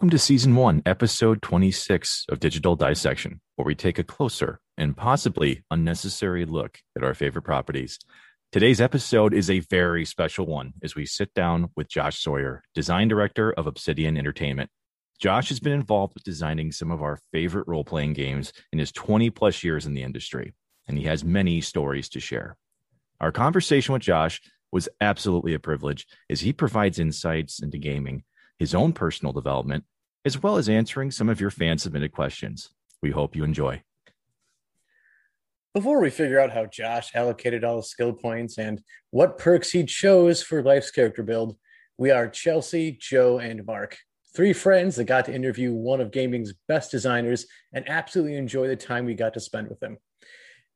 Welcome to season one, episode 26 of Digital Dissection, where we take a closer and possibly unnecessary look at our favorite properties. Today's episode is a very special one as we sit down with Josh Sawyer, design director of Obsidian Entertainment. Josh has been involved with designing some of our favorite role playing games in his 20 plus years in the industry, and he has many stories to share. Our conversation with Josh was absolutely a privilege as he provides insights into gaming his own personal development, as well as answering some of your fan submitted questions. We hope you enjoy. Before we figure out how Josh allocated all the skill points and what perks he chose for life's character build, we are Chelsea, Joe, and Mark, three friends that got to interview one of gaming's best designers and absolutely enjoy the time we got to spend with him.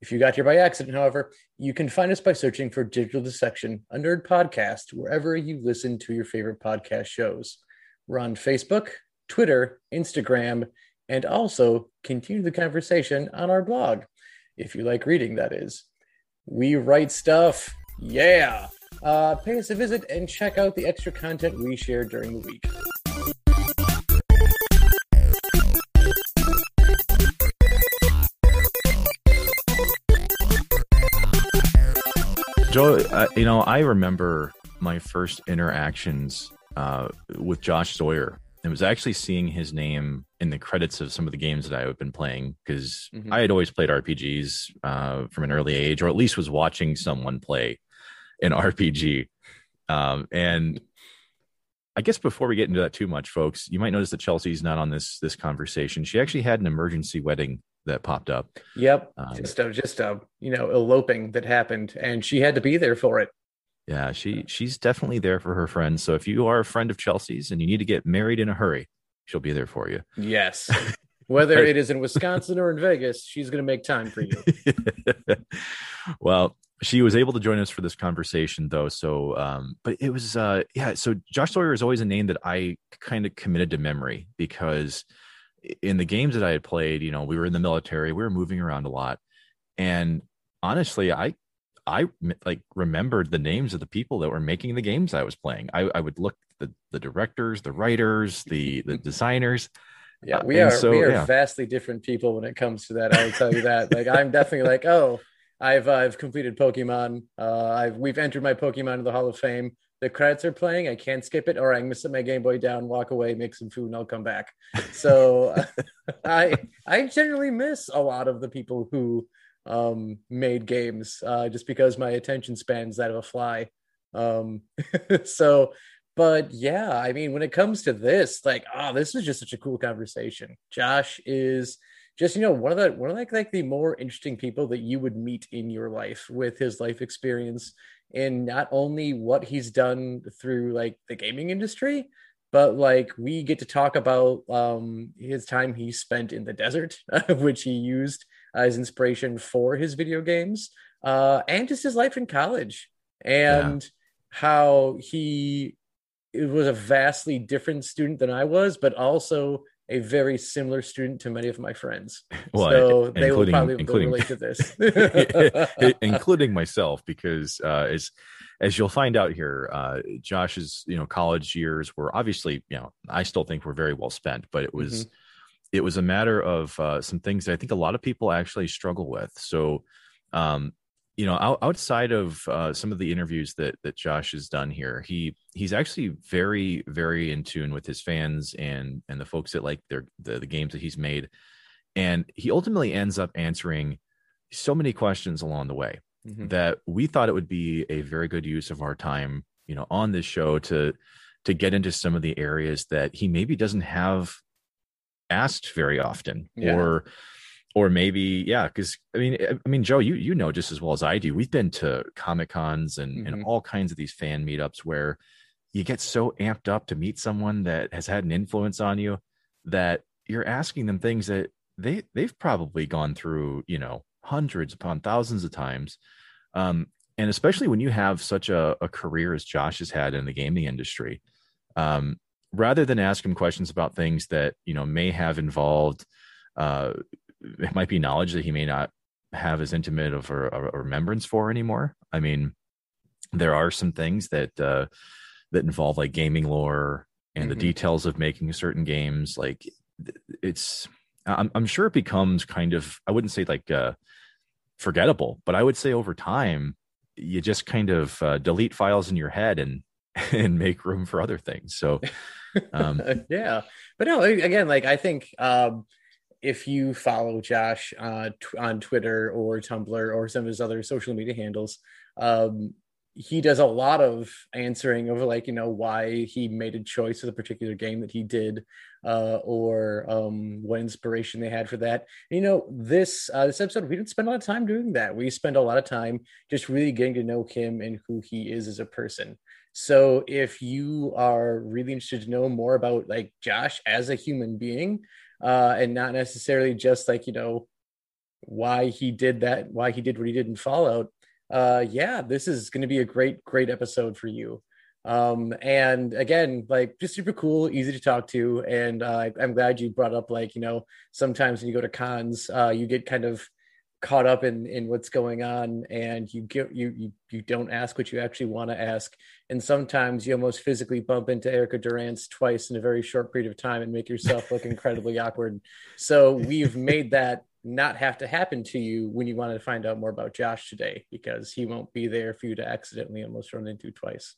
If you got here by accident, however, you can find us by searching for Digital Dissection, a nerd podcast, wherever you listen to your favorite podcast shows. We're on Facebook, Twitter, Instagram, and also continue the conversation on our blog, if you like reading, that is. We write stuff. Yeah. Uh, pay us a visit and check out the extra content we share during the week. Joe, uh, you know, I remember my first interactions uh, with Josh Sawyer. It was actually seeing his name in the credits of some of the games that I had been playing because mm-hmm. I had always played RPGs uh, from an early age, or at least was watching someone play an RPG. Um, and I guess before we get into that too much, folks, you might notice that Chelsea's not on this this conversation. She actually had an emergency wedding that popped up. Yep, um, just a just a you know eloping that happened, and she had to be there for it. Yeah, she she's definitely there for her friends. So if you are a friend of Chelsea's and you need to get married in a hurry, she'll be there for you. Yes. Whether it is in Wisconsin or in Vegas, she's going to make time for you. well, she was able to join us for this conversation though. So, um, but it was, uh, yeah. So Josh Sawyer is always a name that I kind of committed to memory because in the games that I had played, you know, we were in the military, we were moving around a lot. And honestly, I I like remembered the names of the people that were making the games I was playing. I, I would look the the directors, the writers, the the designers. Yeah, uh, we uh, are so, we are yeah. vastly different people when it comes to that. I will tell you that. Like I'm definitely like, oh, I've I've completed Pokemon. Uh, I've we've entered my Pokemon in the Hall of Fame. The credits are playing. I can't skip it, or I can set my Game Boy down, walk away, make some food, and I'll come back. So I I generally miss a lot of the people who um, made games uh, just because my attention span's that of a fly. Um, so, but yeah, I mean, when it comes to this, like, oh, this is just such a cool conversation. Josh is just you know one of the one of like like the more interesting people that you would meet in your life with his life experience and not only what he's done through like the gaming industry but like we get to talk about um his time he spent in the desert which he used as inspiration for his video games uh, and just his life in college and yeah. how he was a vastly different student than I was, but also a very similar student to many of my friends. Well, so they will probably relate to this, including myself, because uh, as as you'll find out here, uh, Josh's you know college years were obviously you know I still think were very well spent, but it was. Mm-hmm it was a matter of uh, some things that I think a lot of people actually struggle with. So, um, you know, out, outside of uh, some of the interviews that that Josh has done here, he he's actually very very in tune with his fans and and the folks that like their the, the games that he's made, and he ultimately ends up answering so many questions along the way mm-hmm. that we thought it would be a very good use of our time, you know, on this show to to get into some of the areas that he maybe doesn't have asked very often yeah. or or maybe yeah because i mean i mean joe you you know just as well as i do we've been to comic cons and mm-hmm. and all kinds of these fan meetups where you get so amped up to meet someone that has had an influence on you that you're asking them things that they they've probably gone through you know hundreds upon thousands of times um and especially when you have such a, a career as josh has had in the gaming industry um rather than ask him questions about things that you know may have involved uh it might be knowledge that he may not have as intimate of a, a remembrance for anymore i mean there are some things that uh that involve like gaming lore and mm-hmm. the details of making certain games. Like it's, I'm, I'm sure it becomes kind of, I wouldn't say like uh, forgettable, but I would say over time, you just kind of uh, delete files in your head and and make room for other things. So, um, yeah, but no, again, like I think um, if you follow Josh uh, t- on Twitter or Tumblr or some of his other social media handles, um, he does a lot of answering over like you know why he made a choice of a particular game that he did uh, or um, what inspiration they had for that. You know this uh, this episode we didn't spend a lot of time doing that. We spend a lot of time just really getting to know him and who he is as a person so if you are really interested to know more about like josh as a human being uh, and not necessarily just like you know why he did that why he did what he did in fallout uh, yeah, this is going to be a great, great episode for you. Um, and again, like just super cool, easy to talk to. And uh, I'm glad you brought up, like, you know, sometimes when you go to cons, uh, you get kind of caught up in in what's going on and you get you you you don't ask what you actually want to ask and sometimes you almost physically bump into Erica Durance twice in a very short period of time and make yourself look incredibly awkward so we've made that not have to happen to you when you want to find out more about Josh today because he won't be there for you to accidentally almost run into twice.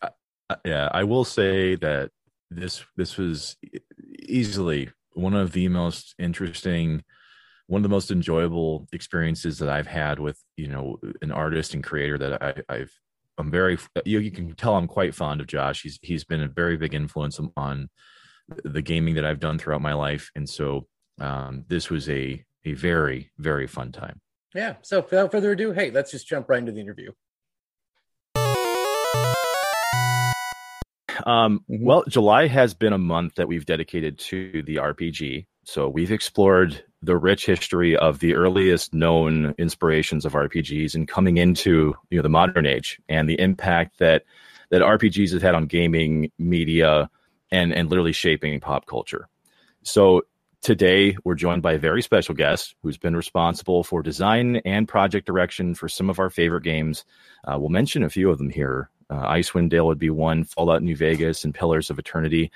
Uh, uh, yeah, I will say that this this was easily one of the most interesting one of the most enjoyable experiences that I've had with you know an artist and creator that I, I've I'm very you, you can tell I'm quite fond of Josh. He's he's been a very big influence on the gaming that I've done throughout my life, and so um, this was a a very, very fun time. Yeah. So without further ado, hey, let's just jump right into the interview. Um, mm-hmm. Well, July has been a month that we've dedicated to the RPG. So we've explored the rich history of the earliest known inspirations of RPGs and coming into you know the modern age and the impact that that RPGs have had on gaming, media, and and literally shaping pop culture. So Today, we're joined by a very special guest who's been responsible for design and project direction for some of our favorite games. Uh, we'll mention a few of them here. Uh, Icewind Dale would be one, Fallout New Vegas, and Pillars of Eternity.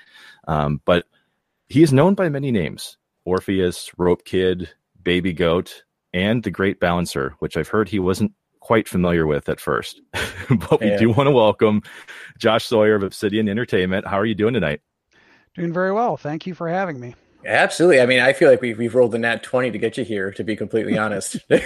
Um, but he is known by many names Orpheus, Rope Kid, Baby Goat, and The Great Balancer, which I've heard he wasn't quite familiar with at first. but we yeah. do want to welcome Josh Sawyer of Obsidian Entertainment. How are you doing tonight? Doing very well. Thank you for having me. Absolutely. I mean, I feel like we've we've rolled the nat twenty to get you here. To be completely honest, yeah,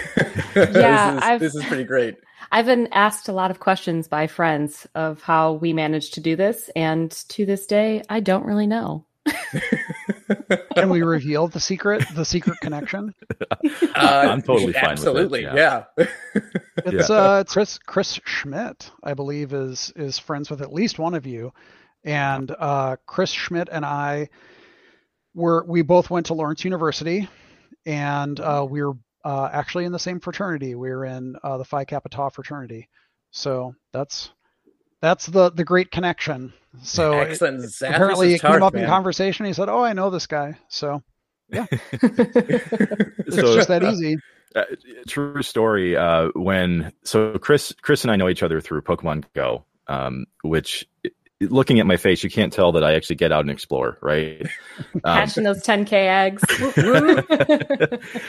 this, is, this is pretty great. I've been asked a lot of questions by friends of how we managed to do this, and to this day, I don't really know. Can we reveal the secret? The secret connection? Uh, I'm totally fine. Absolutely, it, yeah. yeah. it's uh, Chris Chris Schmidt, I believe, is is friends with at least one of you, and uh, Chris Schmidt and I we're we both went to Lawrence University, and uh, mm-hmm. we're uh, actually in the same fraternity. We're in uh, the Phi Kappa Tau fraternity. So that's that's the the great connection. So excellent. It, apparently, it came up man. in conversation. He said, "Oh, I know this guy." So yeah, it's so, just that easy. Uh, true story. Uh, when so Chris, Chris and I know each other through Pokemon Go, um, which looking at my face, you can't tell that I actually get out and explore, right? Catching um, those 10K eggs.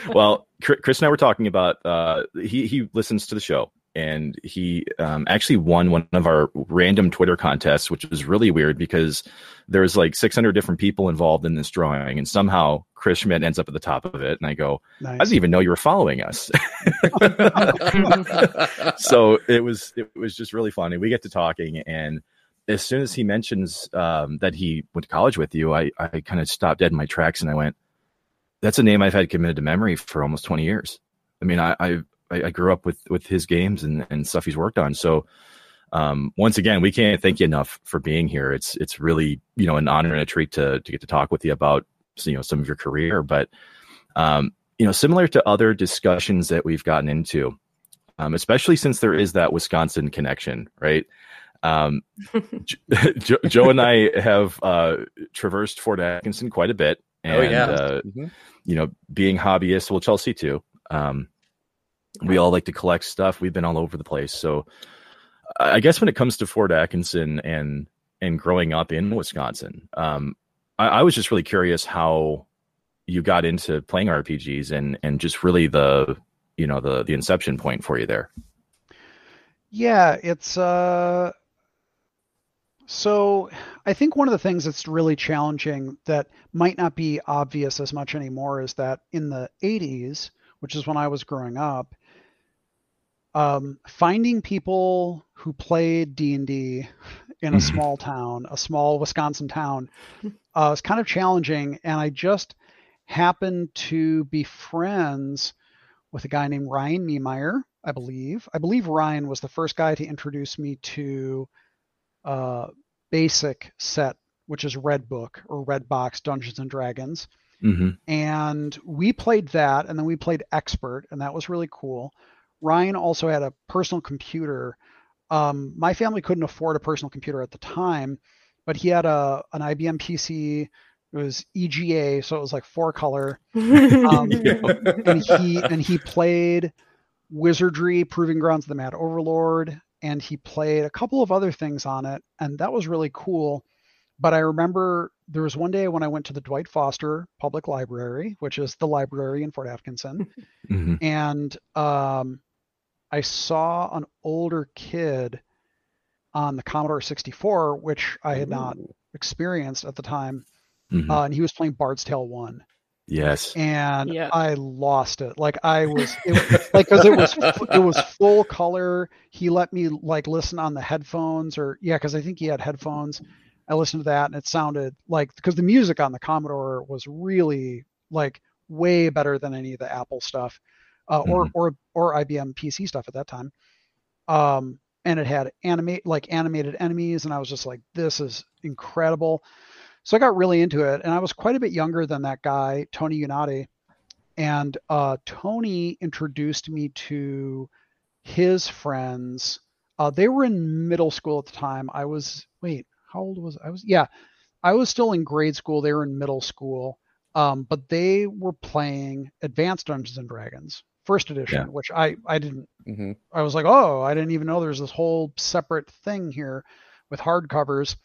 well, Chris and I were talking about, uh, he, he listens to the show and he um, actually won one of our random Twitter contests, which was really weird because there's like 600 different people involved in this drawing, and somehow Chris Schmidt ends up at the top of it. And I go, nice. I didn't even know you were following us. so it was it was just really funny. We get to talking, and as soon as he mentions um, that he went to college with you, I, I kind of stopped dead in my tracks and I went, that's a name I've had committed to memory for almost 20 years. I mean, I, I, I grew up with, with his games and, and stuff he's worked on. So, um, once again, we can't thank you enough for being here. It's, it's really, you know, an honor and a treat to, to get to talk with you about, you know, some of your career, but, um, you know, similar to other discussions that we've gotten into, um, especially since there is that Wisconsin connection, right? Um, Joe, Joe, and I have uh, traversed Fort Atkinson quite a bit, and oh, yeah. uh, mm-hmm. you know, being hobbyists, well, Chelsea too. Um, we all like to collect stuff. We've been all over the place. So, I guess when it comes to Fort Atkinson and and growing up in Wisconsin. Um, I, I was just really curious how you got into playing RPGs and and just really the you know the the inception point for you there. Yeah, it's uh so I think one of the things that's really challenging that might not be obvious as much anymore is that in the 80s, which is when I was growing up, um, finding people who played D&D in a mm-hmm. small town, a small Wisconsin town, uh, was kind of challenging. And I just happened to be friends with a guy named Ryan Niemeyer, I believe. I believe Ryan was the first guy to introduce me to uh, basic set, which is Red Book or Red Box Dungeons and Dragons. Mm-hmm. And we played that, and then we played Expert, and that was really cool. Ryan also had a personal computer. Um, my family couldn't afford a personal computer at the time, but he had a an IBM PC. It was EGA, so it was like four color. Um, and he and he played Wizardry, Proving Grounds of the Mad Overlord, and he played a couple of other things on it, and that was really cool. But I remember there was one day when I went to the Dwight Foster Public Library, which is the library in Fort Atkinson, mm-hmm. and um, I saw an older kid on the Commodore 64, which I had Ooh. not experienced at the time, mm-hmm. uh, and he was playing Bard's Tale One. Yes. And yeah. I lost it. Like I was, it, like because it was it was full color. He let me like listen on the headphones, or yeah, because I think he had headphones. I listened to that, and it sounded like because the music on the Commodore was really like way better than any of the Apple stuff, uh, mm-hmm. or or or IBM PC stuff at that time. Um, and it had animate like animated enemies, and I was just like, this is incredible. So I got really into it, and I was quite a bit younger than that guy, Tony Unati. And uh, Tony introduced me to his friends. Uh, they were in middle school at the time. I was wait, how old was I? I was yeah, I was still in grade school. They were in middle school, um, but they were playing Advanced Dungeons and Dragons first edition, yeah. which I I didn't. Mm-hmm. I was like, oh, I didn't even know there's this whole separate thing here with hardcovers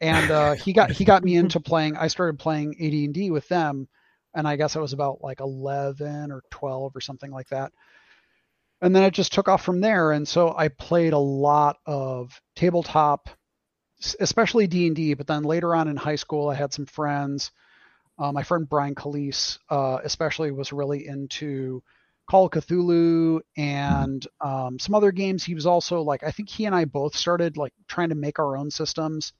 and uh, he got he got me into playing. I started playing AD&D with them, and I guess I was about like 11 or 12 or something like that. And then it just took off from there. And so I played a lot of tabletop, especially D&D. But then later on in high school, I had some friends. Uh, my friend Brian Calise, uh, especially, was really into Call of Cthulhu and um, some other games. He was also like, I think he and I both started like trying to make our own systems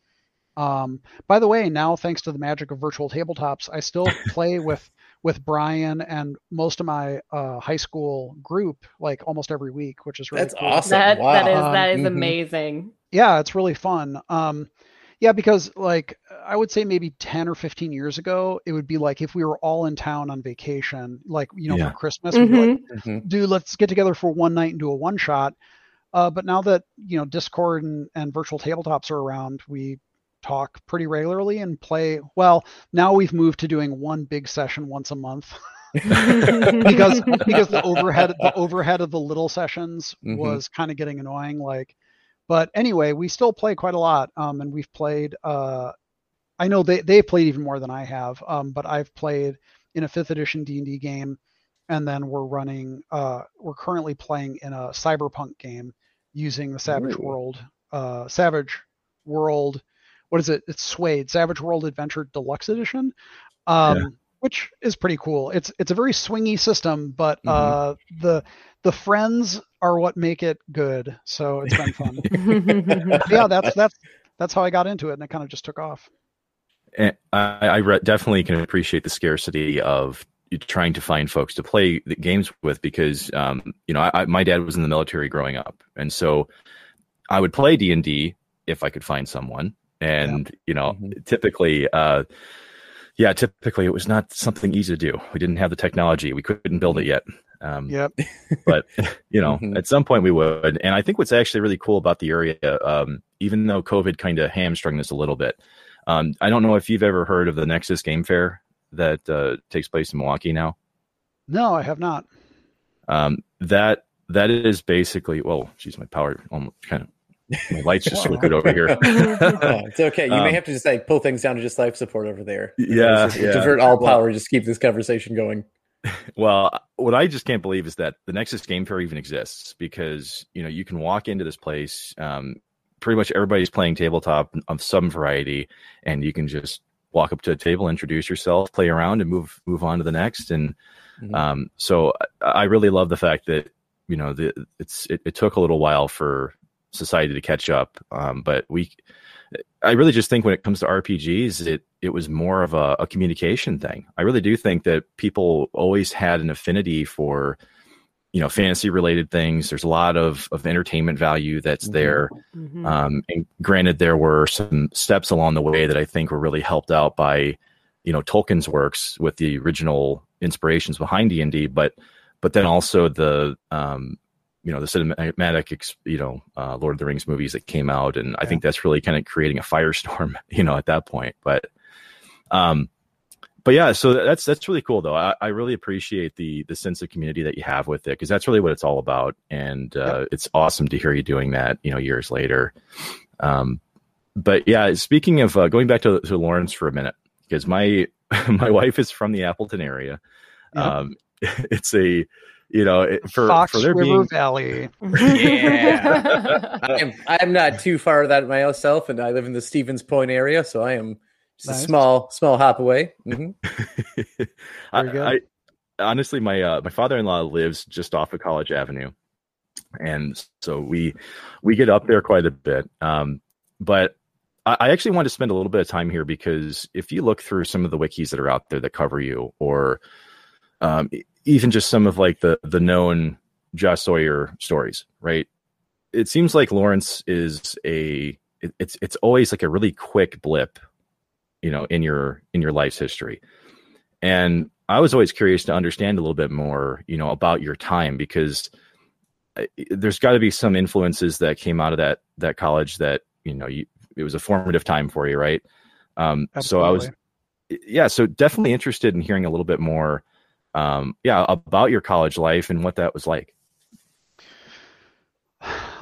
um, by the way, now thanks to the magic of virtual tabletops, I still play with with Brian and most of my uh, high school group like almost every week, which is really that's cool. awesome. That, wow. that is that is um, amazing. Yeah, it's really fun. Um, yeah, because like I would say maybe 10 or 15 years ago, it would be like if we were all in town on vacation, like, you know, yeah. for Christmas, mm-hmm. like, mm-hmm. dude, let's get together for one night and do a one shot. Uh, but now that, you know, Discord and, and virtual tabletops are around, we talk pretty regularly and play. Well, now we've moved to doing one big session once a month. because because the overhead the overhead of the little sessions mm-hmm. was kind of getting annoying like but anyway we still play quite a lot um, and we've played uh, i know they they played even more than i have um, but i've played in a fifth edition d&d game and then we're running uh, we're currently playing in a cyberpunk game using the savage Ooh. world uh, savage world what is it? It's SWADE Savage World Adventure Deluxe Edition, um, yeah. Which is pretty cool. It's it's a very swingy system, but mm-hmm. uh, the the friends are what make it good. So it's been fun. yeah, that's that's that's how I got into it, and it kind of just took off. And I, I re- definitely can appreciate the scarcity of trying to find folks to play the games with because um, you know I, I, my dad was in the military growing up, and so I would play D and D if I could find someone and yeah. you know mm-hmm. typically uh yeah typically it was not something easy to do. We didn't have the technology. We couldn't build it yet. Um yep. but you know mm-hmm. at some point we would. And i think what's actually really cool about the area um even though covid kind of hamstrung this a little bit um i don't know if you've ever heard of the nexus game fair that uh takes place in milwaukee now? No i have not. Um that that is basically well geez my power almost kind of my lights just look good over here. oh, it's okay. You um, may have to just like pull things down to just life support over there. Yeah, just, yeah. divert all power. Well, just keep this conversation going. Well, what I just can't believe is that the Nexus Game Fair even exists because you know you can walk into this place. Um, pretty much everybody's playing tabletop of some variety, and you can just walk up to a table, introduce yourself, play around, and move move on to the next. And mm-hmm. um, so I, I really love the fact that you know the, it's it, it, took a little while for society to catch up, um, but we. I really just think when it comes to RPGs, it it was more of a, a communication thing. I really do think that people always had an affinity for you know fantasy related things there's a lot of of entertainment value that's mm-hmm. there mm-hmm. um, and granted there were some steps along the way that i think were really helped out by you know tolkien's works with the original inspirations behind d&d but but then also the um, you know the cinematic you know uh, lord of the rings movies that came out and yeah. i think that's really kind of creating a firestorm you know at that point but um but yeah, so that's that's really cool though. I, I really appreciate the the sense of community that you have with it because that's really what it's all about, and uh, yep. it's awesome to hear you doing that. You know, years later. Um, but yeah, speaking of uh, going back to to Lawrence for a minute, because my my wife is from the Appleton area. Yep. Um, it's a you know for Fox for there River being Valley. yeah, I'm I'm not too far that myself, and I live in the Stevens Point area, so I am just nice. a small, small hop away. Mm-hmm. I, I, honestly, my uh, my father in law lives just off of College Avenue, and so we we get up there quite a bit. Um, but I, I actually want to spend a little bit of time here because if you look through some of the wikis that are out there that cover you, or um, even just some of like the the known Josh Sawyer stories, right? It seems like Lawrence is a it, it's it's always like a really quick blip you know in your in your life's history. And i was always curious to understand a little bit more you know about your time because uh, there's got to be some influences that came out of that that college that you know you, it was a formative time for you right? Um so i was yeah so definitely interested in hearing a little bit more um yeah about your college life and what that was like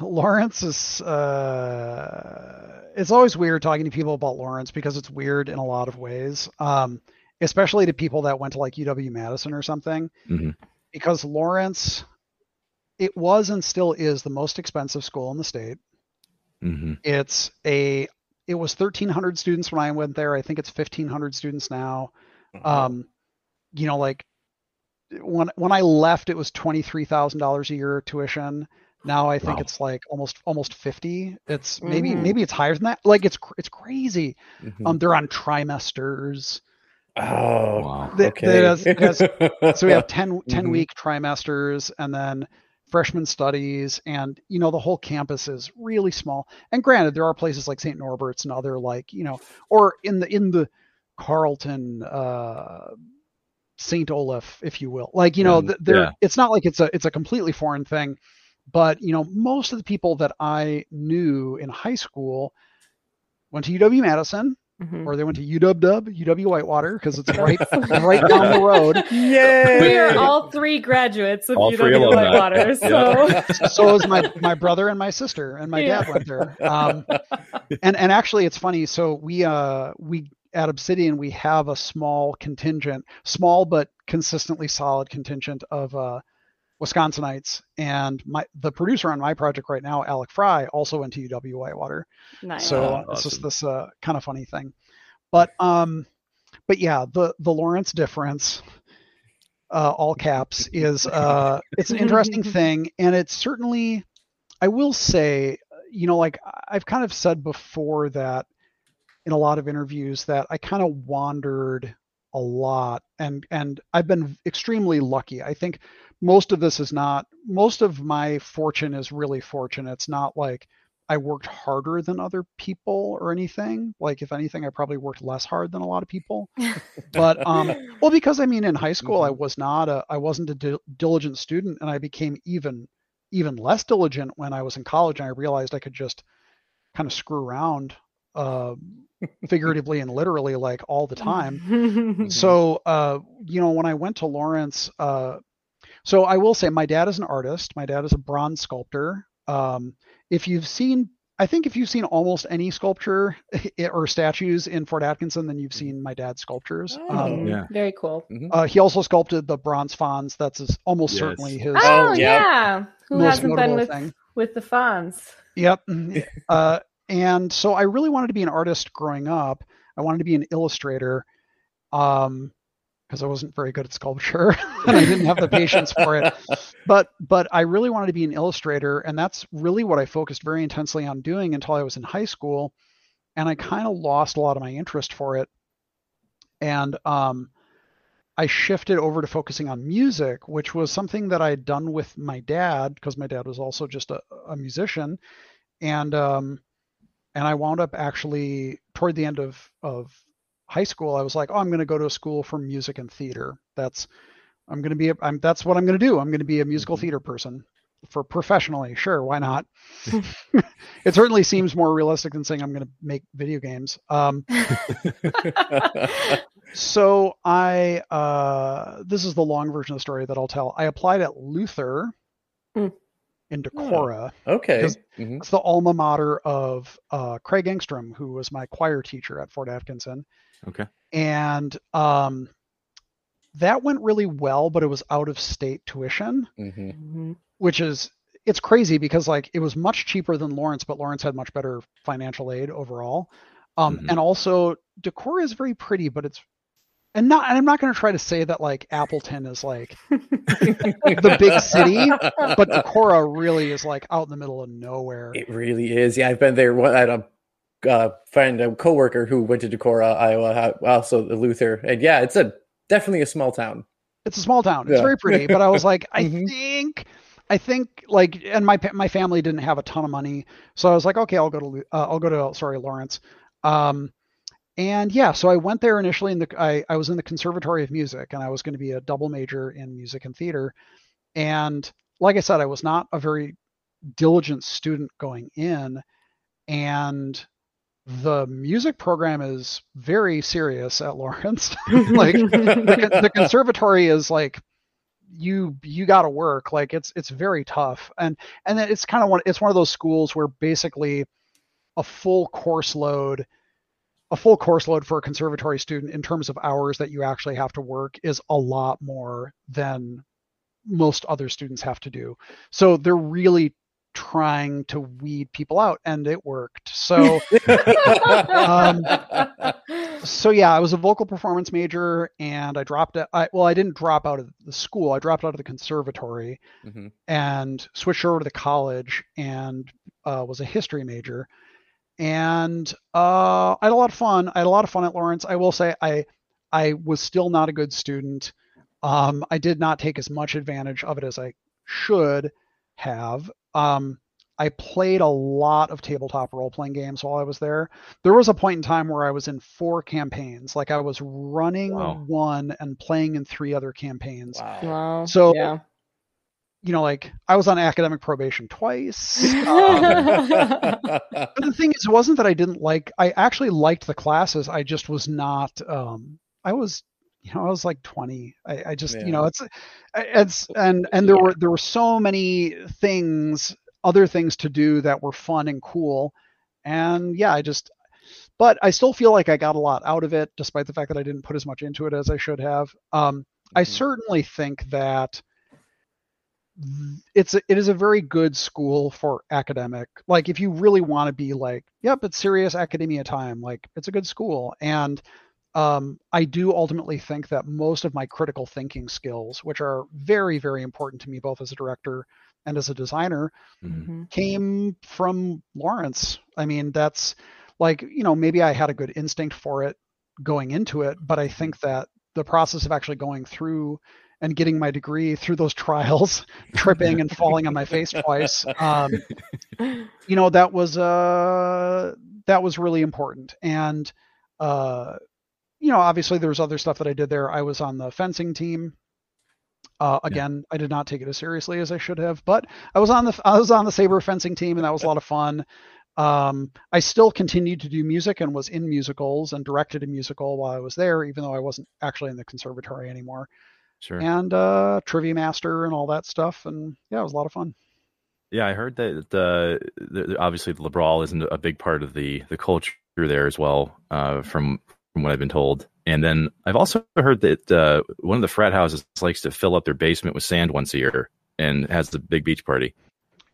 lawrence is uh it's always weird talking to people about Lawrence because it's weird in a lot of ways, um, especially to people that went to like UW Madison or something. Mm-hmm. Because Lawrence, it was and still is the most expensive school in the state. Mm-hmm. It's a it was 1,300 students when I went there. I think it's 1,500 students now. Mm-hmm. Um, you know, like when when I left, it was twenty three thousand dollars a year tuition. Now I think wow. it's like almost almost 50. It's maybe mm. maybe it's higher than that. Like it's it's crazy. Mm-hmm. Um, they're on trimesters. Oh, wow. okay. has, has, so we have 10, 10 mm-hmm. week trimesters and then freshman studies and you know the whole campus is really small and granted there are places like st norbert's and other like you know or in the in the carleton uh st olaf if you will like you know mm, there yeah. it's not like it's a it's a completely foreign thing but you know, most of the people that I knew in high school went to UW Madison, Mm-hmm. or they went to UW Dub, UW Whitewater, because it's right right down the road. Yay! We are all three graduates of all UW Whitewater. So so is my my brother and my sister and my yeah. dad went there. Um, and and actually, it's funny. So we uh we at Obsidian we have a small contingent, small but consistently solid contingent of uh Wisconsinites, and my the producer on my project right now, Alec Fry, also went to UW Whitewater. Nice. So awesome. it's just this uh, kind of funny thing, but um, but yeah, the the Lawrence difference, uh, all caps, is uh, it's an interesting thing, and it's certainly, I will say, you know, like I've kind of said before that in a lot of interviews that I kind of wandered a lot and and I've been extremely lucky. I think most of this is not most of my fortune is really fortune it's not like i worked harder than other people or anything like if anything i probably worked less hard than a lot of people but um well because i mean in high school i mm-hmm. was not a i wasn't a di- diligent student and i became even even less diligent when i was in college and i realized i could just kind of screw around uh, figuratively and literally like all the time. so, uh, you know, when I went to Lawrence, uh, so I will say my dad is an artist. My dad is a bronze sculptor. Um, if you've seen I think if you've seen almost any sculpture or statues in Fort Atkinson, then you've seen my dad's sculptures. Oh, um, yeah. Very cool. Mm-hmm. Uh, he also sculpted the bronze fawns. That's his, almost yes. certainly his. Oh, yeah. Who hasn't been with, thing. with the fawns? Yep. uh, and so I really wanted to be an artist growing up. I wanted to be an illustrator. Um, because I wasn't very good at sculpture and I didn't have the patience for it. But but I really wanted to be an illustrator, and that's really what I focused very intensely on doing until I was in high school, and I kind of lost a lot of my interest for it, and um, I shifted over to focusing on music, which was something that I had done with my dad because my dad was also just a, a musician, and um, and I wound up actually toward the end of of high school, I was like, oh, I'm going to go to a school for music and theater. That's I'm going to be a, I'm that's what I'm going to do. I'm going to be a musical mm-hmm. theater person for professionally. Sure, why not? it certainly seems more realistic than saying I'm going to make video games. Um, so I uh, this is the long version of the story that I'll tell. I applied at Luther. Mm. In Decorah. Oh, okay. Mm-hmm. It's the alma mater of uh, Craig Engstrom, who was my choir teacher at Fort Atkinson. Okay. And um, that went really well, but it was out of state tuition, mm-hmm. mm-hmm. which is it's crazy because like it was much cheaper than Lawrence, but Lawrence had much better financial aid overall. Um, mm-hmm. And also, Decorah is very pretty, but it's and not and I'm not going to try to say that like Appleton is like the big city, but Decorah really is like out in the middle of nowhere. It really is. Yeah, I've been there. I had a uh, friend, a coworker who went to Decorah, Iowa, also Luther, and yeah, it's a definitely a small town. It's a small town. It's yeah. very pretty, but I was like, I mm-hmm. think, I think like, and my my family didn't have a ton of money, so I was like, okay, I'll go to uh, I'll go to sorry Lawrence, um, and yeah, so I went there initially. In the I I was in the Conservatory of Music, and I was going to be a double major in music and theater, and like I said, I was not a very diligent student going in, and the music program is very serious at Lawrence. like the, the, conservatory is like you you got to work. Like it's it's very tough, and and it's kind of one it's one of those schools where basically a full course load a full course load for a conservatory student in terms of hours that you actually have to work is a lot more than most other students have to do. So they're really trying to weed people out and it worked so um, so yeah i was a vocal performance major and i dropped it I, well i didn't drop out of the school i dropped out of the conservatory mm-hmm. and switched over to the college and uh, was a history major and uh, i had a lot of fun i had a lot of fun at lawrence i will say i i was still not a good student um, i did not take as much advantage of it as i should have um, I played a lot of tabletop role playing games while I was there. There was a point in time where I was in four campaigns. Like I was running wow. one and playing in three other campaigns. Wow. wow. So, yeah. You know, like I was on academic probation twice. Um, but the thing is, it wasn't that I didn't like, I actually liked the classes. I just was not, um, I was you know, I was like 20. I, I just, yeah. you know, it's, it's, and, and there yeah. were, there were so many things, other things to do that were fun and cool. And yeah, I just, but I still feel like I got a lot out of it, despite the fact that I didn't put as much into it as I should have. Um, mm-hmm. I certainly think that it's a, it is a very good school for academic. Like if you really want to be like, yep, it's serious academia time. Like it's a good school, and um, I do ultimately think that most of my critical thinking skills, which are very, very important to me both as a director and as a designer, mm-hmm. came from Lawrence. I mean, that's like, you know, maybe I had a good instinct for it going into it, but I think that the process of actually going through and getting my degree through those trials, tripping and falling on my face twice, um, you know, that was uh, that was really important. And uh, you know, obviously there was other stuff that I did there. I was on the fencing team. Uh, again, yeah. I did not take it as seriously as I should have, but I was on the I was on the saber fencing team, and that was a lot of fun. Um, I still continued to do music and was in musicals and directed a musical while I was there, even though I wasn't actually in the conservatory anymore. Sure. And uh, trivia master and all that stuff, and yeah, it was a lot of fun. Yeah, I heard that uh, the, obviously the Liberal isn't a big part of the the culture there as well, uh, from from what I've been told. And then I've also heard that uh, one of the frat houses likes to fill up their basement with sand once a year and has the big beach party.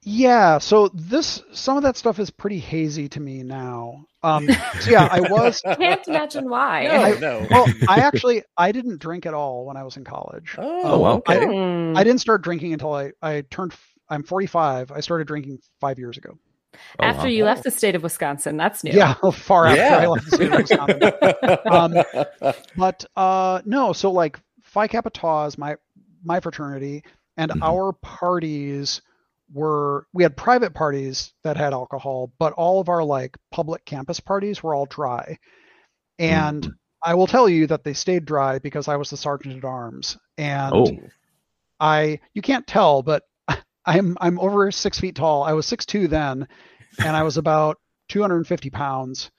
Yeah, so this some of that stuff is pretty hazy to me now. Um, so yeah, I was. Can't imagine why. No, I, no. Well, I actually I didn't drink at all when I was in college. Oh, well, okay. I, Hmm. I didn't start drinking until I I turned. I'm 45. I started drinking five years ago. Oh, after wow. you left the state of Wisconsin, that's new. Yeah, far after Yeah. I left the state of Wisconsin. Um, But uh, no, so like Phi Kappa Tau is my my fraternity, and Mhm. our parties were we had private parties that had alcohol, but all of our like public campus parties were all dry. And mm-hmm. I will tell you that they stayed dry because I was the sergeant at arms, and Oh, I you can't tell, but I'm I'm over six feet tall. I was six two then, and I was about 250 pounds.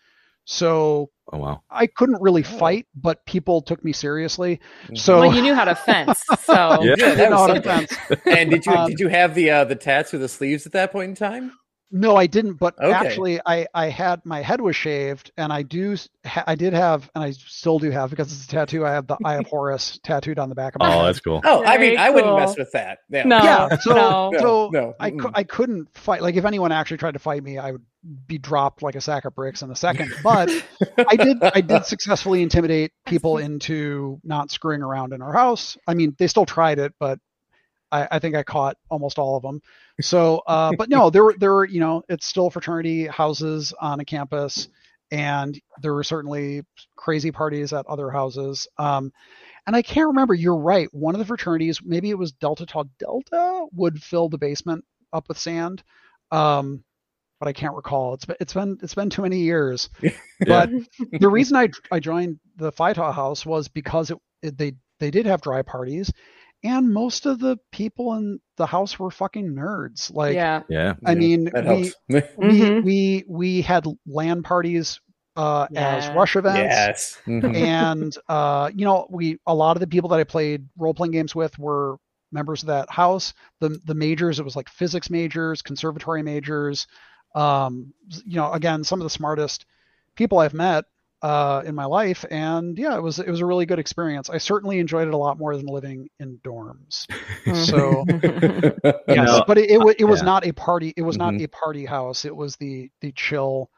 So oh wow. I couldn't really Oh. fight, but people took me seriously. Mm-hmm. So Well, you knew how to fence, so Yeah. Yeah, that was how to fence. and did you Um, did you have the uh, the tats or the sleeves at that point in time? No, I didn't. But Okay. actually, I I had my head was shaved, and I do ha- I did have, and I still do have because it's a tattoo. I have the Eye of Horus tattooed on the back of my Oh, head. that's cool. Oh, I mean, Very I wouldn't mess with that. Yeah. No. yeah. So no. so no, I, cou- I couldn't fight. Like if anyone actually tried to fight me, I would be dropped like a sack of bricks in a second. But I did I did successfully intimidate people into not screwing around in our house. I mean, they still tried it, but I, I think I caught almost all of them. So, uh, but no, there were there were you know it's still fraternity houses on a campus, and there were certainly crazy parties at other houses. Um, and I can't remember. You're right. One of the fraternities, maybe it was Delta Tau Delta, would fill the basement up with sand. Um, but I can't recall. It's been it's been it's been too many years. But the reason I I joined the Phi Tau house was because it, it they they did have dry parties, and most of the people in the house were fucking nerds. Like yeah. Yeah. I Yeah, mean, that we- helps. we Mhm. we we had LAN parties uh, as rush events. yes. Mhm. and uh, you know, we a lot of the people that I played role playing games with were members of that house. The the majors, it was like physics majors, conservatory majors. Um, you know, again, some of the smartest people I've met uh, in my life, and yeah, it was it was a really good experience. I certainly enjoyed it a lot more than living in dorms. So yes, No, but it it, wa- it was yeah. not a party. It was not Mhm. a party house. It was the the chill,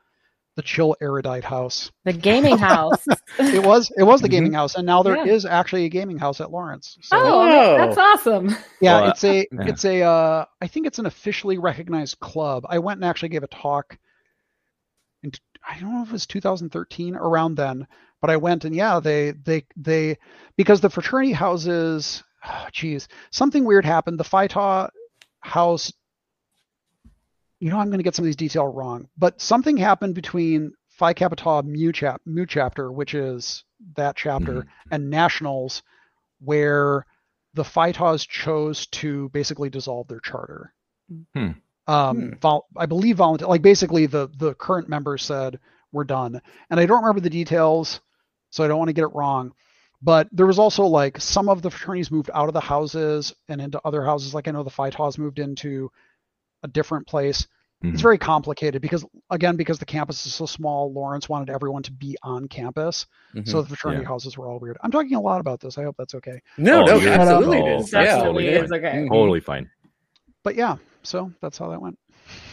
the chill erudite house. the gaming house. It was it was the Mhm. gaming house, and now there is Yeah. actually a gaming house at Lawrence. So Oh, that's awesome. yeah, Well, it's a yeah. it's a uh, I think it's an officially recognized club. I went and actually gave a talk. In, t- I don't know if it was 2013 around then, but I went and yeah, they they they because the fraternity houses, geez, something weird happened. The Phi Tau house. You know, I'm going to get some of these details wrong, but something happened between Phi Kappa Tau Mu, chap, Mu chapter, which is that chapter, and Nationals, where the Phi Taus chose to basically dissolve their charter. Hmm. Um, Hmm. vol- I believe volunteer, like basically the the current members said we're done, and I don't remember the details, so I don't want to get it wrong. But there was also like some of the fraternities moved out of the houses and into other houses. Like I know the Phi Taus moved into a different place. It's Mhm. very complicated because again, because the campus is so small, Lawrence wanted everyone to be on campus. Mhm. So the fraternity Yeah. houses were all weird. I'm talking a lot about this. I hope that's okay. no, Oh, no, you're- absolutely it is. Yeah, Definitely yeah. is okay. Mhm. totally fine. But yeah, so that's how that went.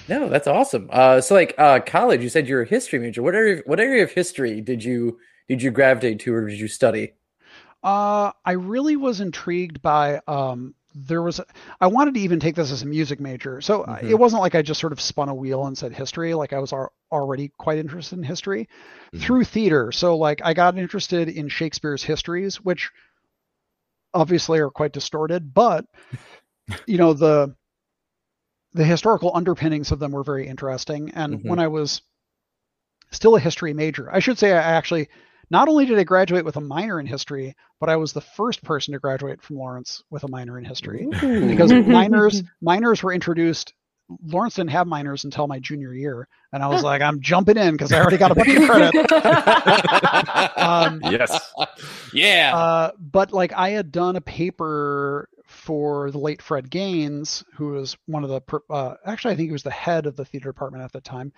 No, that's awesome. Uh, so like uh, college, you said you're a history major. What area? What area of history did you did you gravitate to, or did you study? Uh, I really was intrigued by um, there was I wanted to even take this as a music major, so Mhm. it wasn't like I just sort of spun a wheel and said history. Like I was al- already quite interested in history Mhm. through theater. So like I got interested in Shakespeare's histories, which obviously are quite distorted, but you know the the historical underpinnings of them were very interesting. And Mhm. when I was still a history major, I should say I actually not only did I graduate with a minor in history, but I was the first person to graduate from Lawrence with a minor in history because Mhm. minors minors were introduced. Lawrence didn't have minors until my junior year, and I was like, I'm jumping in because I already got a bunch of credit. Um, Yes. yeah. uh, but like I had done a paper for the late Fred Gaines, who was one of the uh, actually I think he was the head of the theater department at the time,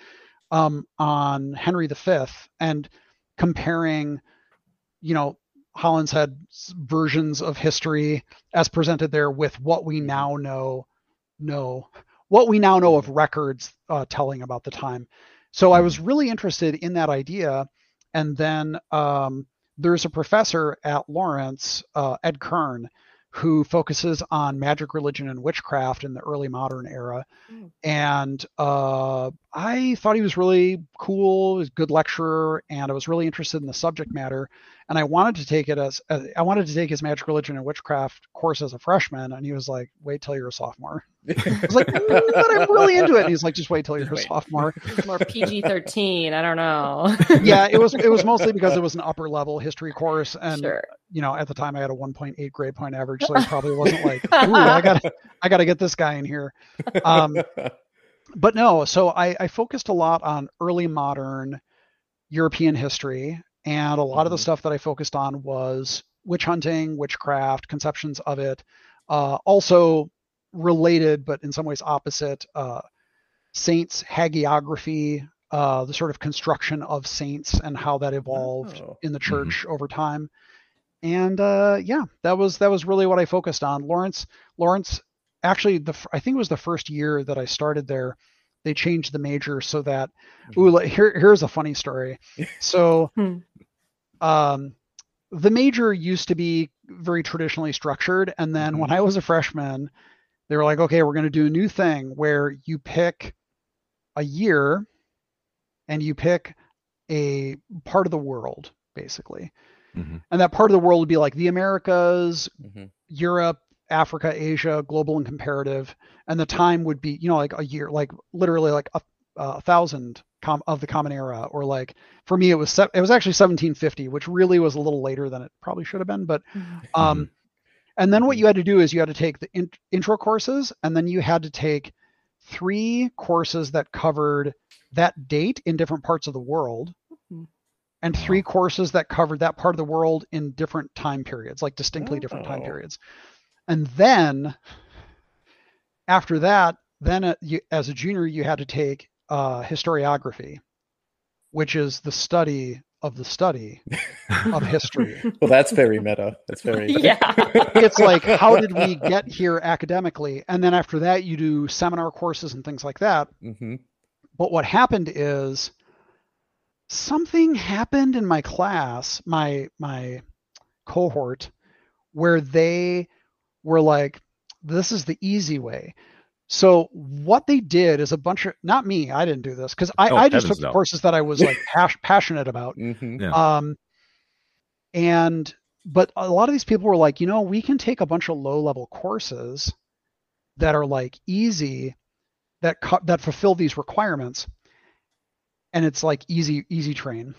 um, on Henry V and comparing, you know, Holland's Holinshed versions of history as presented there with what we now know know what we now know of records uh, telling about the time. So I was really interested in that idea, and then um, there's a professor at Lawrence, uh, Ed Kern, who focuses on magic, religion, and witchcraft in the early modern era. Mm. And uh, I thought he was really cool, was a good lecturer, and I was really interested in the subject matter. And I wanted to take it as, as I wanted to take his magic, religion, and witchcraft course as a freshman. And he was like, "Wait till you're a sophomore." I was like, mm, "But I'm really into it." And he's like, "Just wait till you're a sophomore." more PG thirteen. I don't know. yeah, it was. It was mostly because it was an upper level history course, and sure. you know, at the time I had a 1.8 grade point average, so it probably wasn't like, "Ooh, I got, I got to get this guy in here." Um, but no, so I, I focused a lot on early modern European history and a lot mm-hmm. of the mm-hmm. stuff that I focused on was witch hunting, witchcraft, conceptions of it. Uh, also related, but in some ways opposite, uh, saints hagiography, uh, the sort of construction of saints and how that evolved oh. in the mm-hmm. church mm-hmm. over time. And uh, yeah, that was that was really what I focused on. Lawrence Lawrence actually the I think it was the first year that I started there they changed the major so that mm-hmm. ooh here here's a funny story so hmm. Um the major used to be very traditionally structured and then mm-hmm. when i was a freshman they were like okay we're going to do a new thing where you pick a year and you pick a part of the world basically mm-hmm. and that part of the world would be like the americas mm-hmm. europe Africa, Asia, global and comparative, and the time would be, you know, like a year, like literally like a, a thousand com- of the Common Era, or like for me it was se- it was actually 1750, which really was a little later than it probably should have been. But mm-hmm. um, and then what you had to do is you had to take the in- intro courses, and then you had to take three courses that covered that date in different parts of the world. Mm-hmm. And three courses that covered that part of the world in different time periods, like distinctly oh. different time oh. periods. And then after that, then uh, you, as a junior, you had to take uh, historiography, which is the study of the study of history. well, that's very meta. That's very yeah. it's like how did we get here academically, and then after that, you do seminar courses and things like that. Mm-hmm. But what happened is something happened in my class, my my cohort, where they were like, this is the easy way. So what they did is a bunch of not me, I didn't do this because I, oh, I just took no. courses that I was like pas- passionate about. Mm-hmm. Yeah. Um, and but a lot of these people were like, you know, we can take a bunch of low level courses that are like easy that co- that fulfill these requirements, and it's like easy easy train.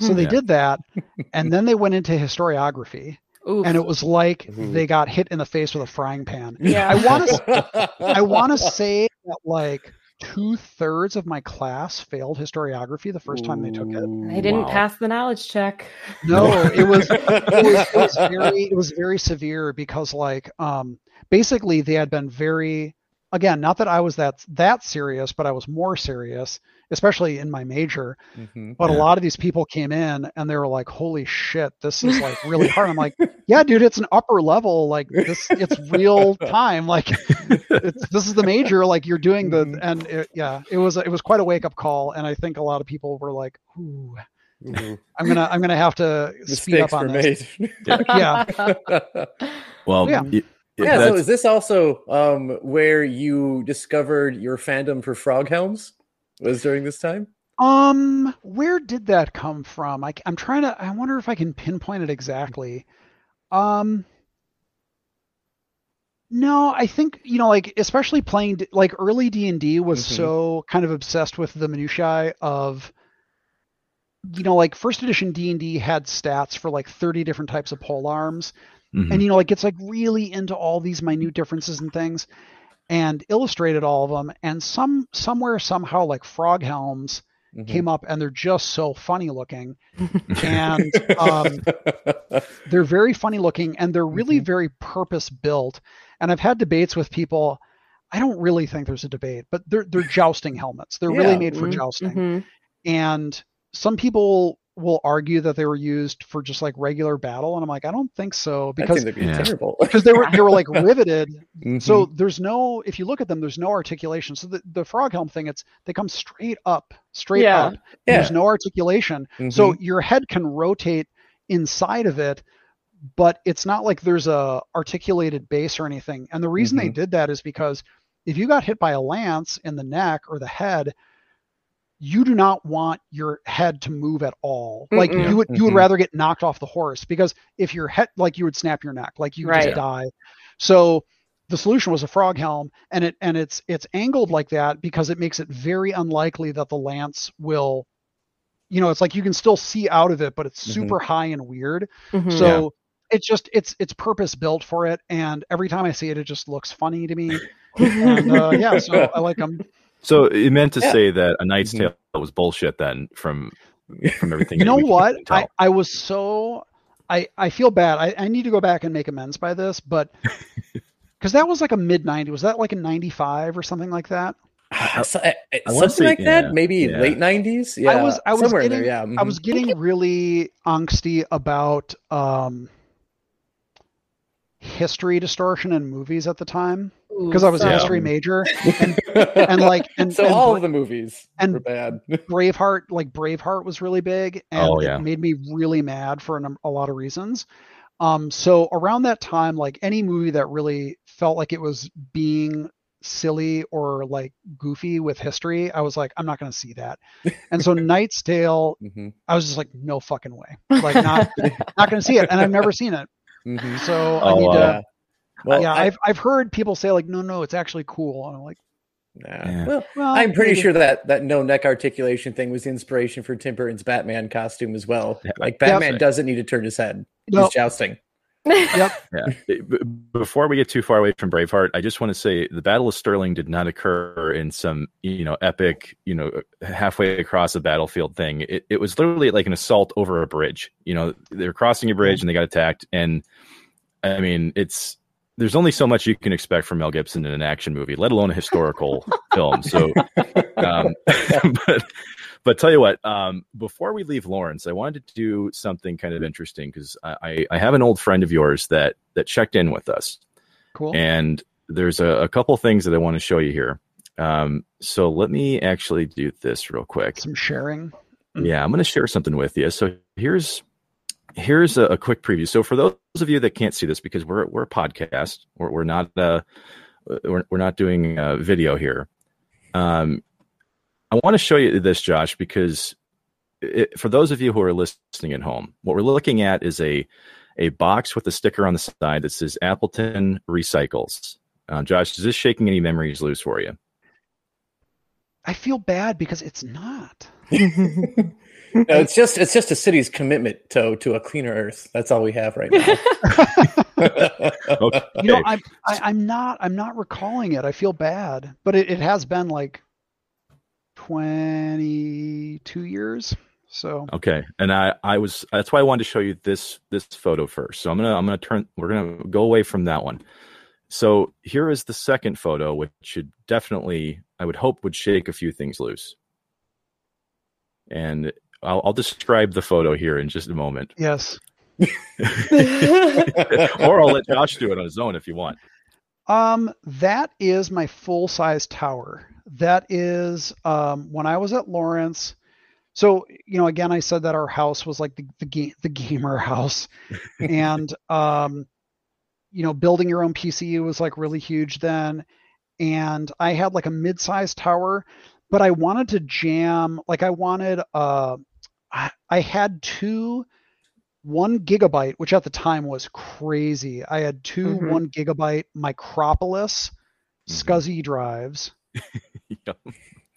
So hmm. they yeah. did that, and then they went into historiography, Oof. and it was like mm-hmm. they got hit in the face with a frying pan. Yeah. I want to I want to say that like two thirds of my class failed historiography the first time they took it. They didn't wow. pass the knowledge check. No, it was, it was, it was very it was very severe because like um basically they had been very again not that I was that that serious, but I was more serious especially in my major. Mm-hmm. But yeah. a lot of these people came in and they were like, "Holy shit, this is like really hard." I'm like, "Yeah, dude, it's an upper level. Like this, it's real time. Like it's, this is the major. Like you're doing the mm-hmm. and it, yeah, it was it was quite a wake up call. And I think a lot of people were like, "Ooh." Mm-hmm. I'm gonna I'm gonna have to Mistakes speed up on this. yeah. Well, yeah. Y- yeah. So is this also um, where you discovered your fandom for frog helms? was during this time? Um, where did that come from? I, I'm trying to. I wonder if I can pinpoint it exactly. Um, no, I think you know, like especially playing like early D and D was mm-hmm. so kind of obsessed with the minutiae of, you know, like first edition D and D had stats for like 30 different types of pole arms, mm-hmm. and you know, like it's like really into all these minute differences and things and illustrated all of them. And some somewhere somehow like frog helms mm-hmm. came up and they're just so funny looking. and um, they're very funny looking and they're really mm-hmm. very purpose built. And I've had debates with people. I don't really think there's a debate, but they're they're jousting helmets. They're yeah. really made for mm-hmm. jousting. Mm-hmm. And some people will argue that they were used for just like regular battle and i'm like i don't think so because be yeah. terrible because they were they were like riveted mm-hmm. so there's no if you look at them there's no articulation so the, the frog helm thing it's they come straight up straight yeah. up yeah. there's no articulation mm-hmm. so your head can rotate inside of it but it's not like there's a articulated base or anything and the reason mm-hmm. they did that is because if you got hit by a lance in the neck or the head you do not want your head to move at all. Mm-mm. Like you would you would rather get knocked off the horse because if your head like you would snap your neck, like you right. just die. So the solution was a frog helm and it and it's it's angled like that because it makes it very unlikely that the lance will you know it's like you can still see out of it but it's mm-hmm. super mm-hmm. high and weird mm-hmm. so yeah. it's just it's it's purpose built for it and every time i see it it just looks funny to me and uh, yeah so i like them so it meant to yeah. say that a Knight's mm-hmm. Tale was bullshit then from from everything. you know what? I, I was so I I feel bad. I, I need to go back and make amends by this, but because that was like a mid 90s. Was that like a 95 or something like that? Uh, so, uh, something say, like yeah, that, maybe yeah. late nineties. Yeah, I was, I was getting, there, yeah. Mm-hmm. I was getting really angsty about um, history distortion in movies at the time because I was a history major, and, and like, and so and, all of the movies and were bad. Braveheart, like Braveheart, was really big, and oh, yeah. it made me really mad for a, a lot of reasons. Um, so around that time, like any movie that really felt like it was being silly or like goofy with history, I was like, I'm not going to see that. And so Knight's Tale, mm-hmm. I was just like, no fucking way, like not not going to see it, and I've never seen it. Mm-hmm. So oh, I need to. Well, yeah, I, have I've heard people say like, no, no, it's actually cool. And I'm like, Nah. Yeah. Well, well, I'm pretty maybe. sure that that no neck articulation thing was the inspiration for Tim Burton's Batman costume as well. Yeah. Like Batman doesn't need to turn his head; nope. he's jousting. yep. Yeah. Before we get too far away from Braveheart, I just want to say the Battle of Stirling did not occur in some, you know, epic, you know, halfway across a battlefield thing. It, it was literally like an assault over a bridge. You know, they're crossing a bridge and they got attacked. And I mean, it's there's only so much you can expect from Mel Gibson in an action movie, let alone a historical film. So, um, but but tell you what, um, before we leave Lawrence, I wanted to do something kind of interesting because I, I have an old friend of yours that that checked in with us. Cool. And there's a, a couple things that I want to show you here. Um, so let me actually do this real quick. Some sharing. Yeah, I'm going to share something with you. So here's here's a, a, quick preview. So for those of you that can't see this, because we're we're a podcast, we're, we're not uh, we're, we're not doing a video here. Um, I want to show you this, Josh, because it, for those of you who are listening at home, what we're looking at is a a box with a sticker on the side that says Appleton Recycles. Uh, Josh, is this shaking any memories loose for you? I feel bad because it's not. no, it's just it's just a city's commitment to to a cleaner Earth. That's all we have right now. okay. You know, I'm I, am i am not I'm not recalling it. I feel bad, but it, it has been like 22 years. So okay, and I I was that's why I wanted to show you this this photo first. So I'm gonna I'm gonna turn we're gonna go away from that one. So here is the second photo, which should definitely I would hope would shake a few things loose. And I'll, I'll describe the photo here in just a moment. Yes. or I'll let Josh do it on his own if you want. Um, that is my full size tower. That is um, when I was at Lawrence. So you know, again, I said that our house was like the the, ga- the gamer house, and um, you know, building your own PCU was like really huge then. And I had like a mid-sized tower, but I wanted to jam. Like I wanted uh I, had two one gigabyte, which at the time was crazy. I had 2 mm-hmm. one gigabyte Micropolis mm-hmm. SCSI drives. yep.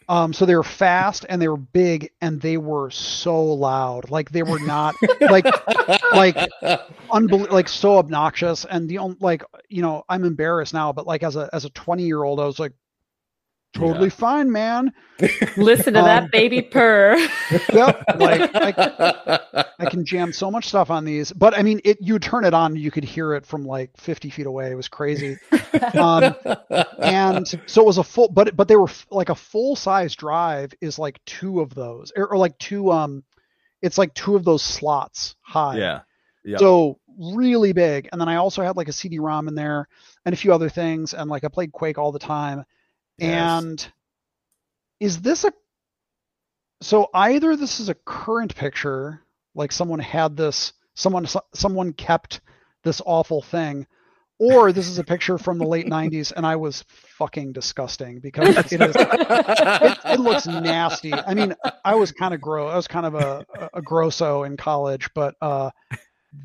Um, so they were fast and they were big and they were so loud. Like they were not like like unbel- like so obnoxious. And the only like you know I'm embarrassed now, but like as a as a 20 year old, I was like, totally yeah. fine, man. Listen to um, that baby purr. yep. Like I, I, can jam so much stuff on these, but I mean, it. You turn it on, you could hear it from like 50 feet away. It was crazy. Um, and so it was a full, but but they were like a full size drive is like two of those, or, or like two. Um, it's like two of those slots high. Yeah. Yep. So really big. And then I also had like a CD-ROM in there and a few other things, and like I played Quake all the time and is this a so either this is a current picture, like someone had this, someone someone kept this awful thing, or this is a picture from the late 90s and I was fucking disgusting because it is it, it looks nasty. I mean, I was kind of gross. I was kind of a, a grosso in college, but uh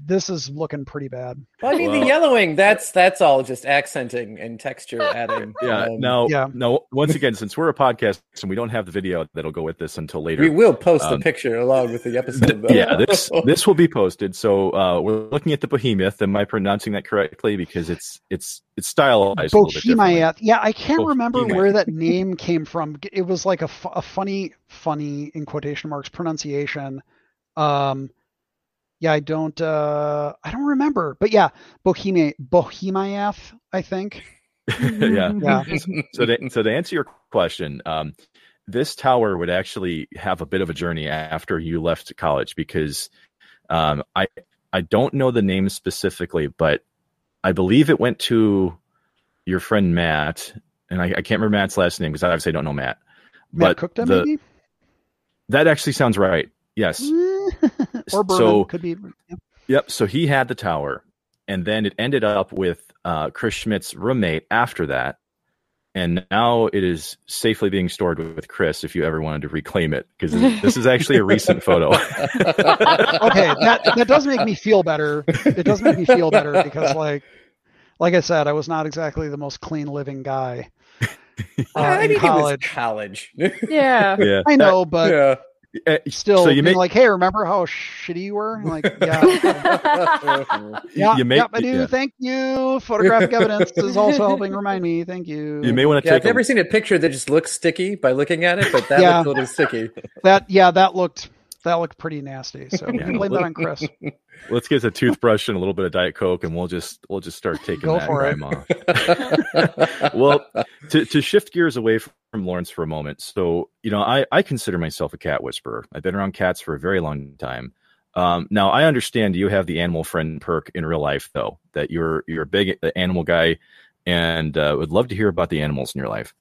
this is looking pretty bad. Well, I mean, well, the yellowing, that's that's all just accenting and texture adding. Yeah. Um, no, yeah. no. Once again, since we're a podcast and we don't have the video that'll go with this until later, we will post um, the picture along with the episode. Th- yeah, this this will be posted. So uh, we're looking at the behemoth. Am I pronouncing that correctly? Because it's it's it's stylized. Bohemiath. Yeah, I can't remember where that name came from. It was like a, f- a funny, funny in quotation marks pronunciation. Um, yeah, I don't uh I don't remember. But yeah, Bohemia Bohemiath, I think. yeah. yeah. So to, so to answer your question, um this tower would actually have a bit of a journey after you left college because um I I don't know the name specifically, but I believe it went to your friend Matt, and I, I can't remember Matt's last name because I obviously don't know Matt. Matt but Cooked the, maybe? That actually sounds right. Yes. or bourbon so, could be. Yeah. Yep. So he had the tower, and then it ended up with uh, Chris Schmidt's roommate after that, and now it is safely being stored with Chris. If you ever wanted to reclaim it, because this is actually a recent photo. okay, that that does make me feel better. It does make me feel better because, like, like I said, I was not exactly the most clean living guy. Uh, I in college. college. yeah. yeah. I know, but yeah. Uh, Still, so you make like, hey, remember how shitty you were? like, yeah, yeah, you make, yeah, I do. Yeah. Thank you. Photographic evidence is also helping remind me. Thank you. You may want to. Yeah, I've never seen a picture that just looks sticky by looking at it, but that yeah. looked a little sticky. That yeah, that looked that looked pretty nasty. So yeah. blame that on Chris. Let's get a toothbrush and a little bit of Diet Coke, and we'll just we'll just start taking Go that off. well, to to shift gears away from, from Lawrence for a moment. So you know, I I consider myself a cat whisperer. I've been around cats for a very long time. Um, now I understand you have the animal friend perk in real life, though. That you're you're a big animal guy, and uh, would love to hear about the animals in your life.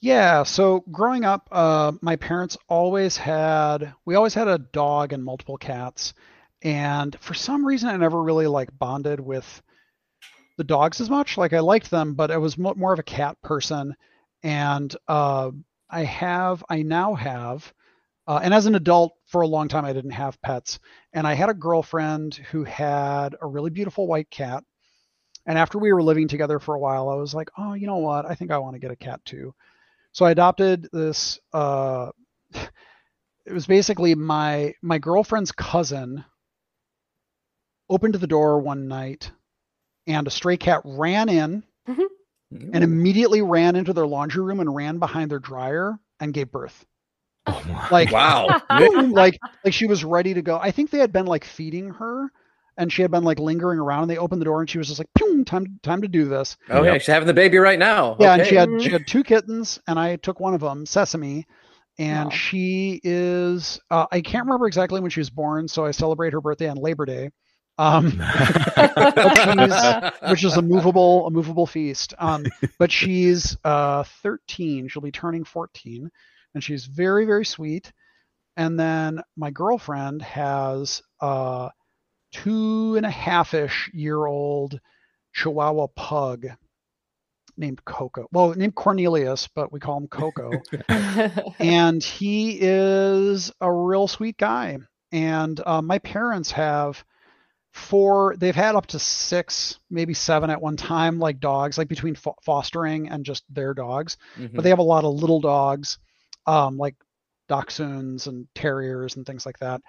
Yeah, so growing up, uh, my parents always had we always had a dog and multiple cats, and for some reason I never really like bonded with the dogs as much. Like I liked them, but I was more of a cat person, and uh, I have I now have, uh, and as an adult for a long time I didn't have pets, and I had a girlfriend who had a really beautiful white cat, and after we were living together for a while, I was like, oh, you know what? I think I want to get a cat too. So I adopted this. Uh, it was basically my my girlfriend's cousin opened the door one night, and a stray cat ran in mm-hmm. And immediately ran into their laundry room and ran behind their dryer and gave birth. Oh like wow, like like she was ready to go. I think they had been like feeding her, and she had been like lingering around and they opened the door and she was just like time time to do this oh yeah she's having the baby right now yeah okay. and she had she had two kittens and i took one of them sesame and wow. she is uh, i can't remember exactly when she was born so i celebrate her birthday on labor day um, which is a movable a movable feast um, but she's uh, 13 she'll be turning 14 and she's very very sweet and then my girlfriend has uh, two and a half ish year old Chihuahua pug named Coco. Well, named Cornelius, but we call him Coco. and he is a real sweet guy. And uh, my parents have four, they've had up to six, maybe seven at one time, like dogs, like between fo- fostering and just their dogs. Mm-hmm. But they have a lot of little dogs, um, like dachshunds and terriers and things like that.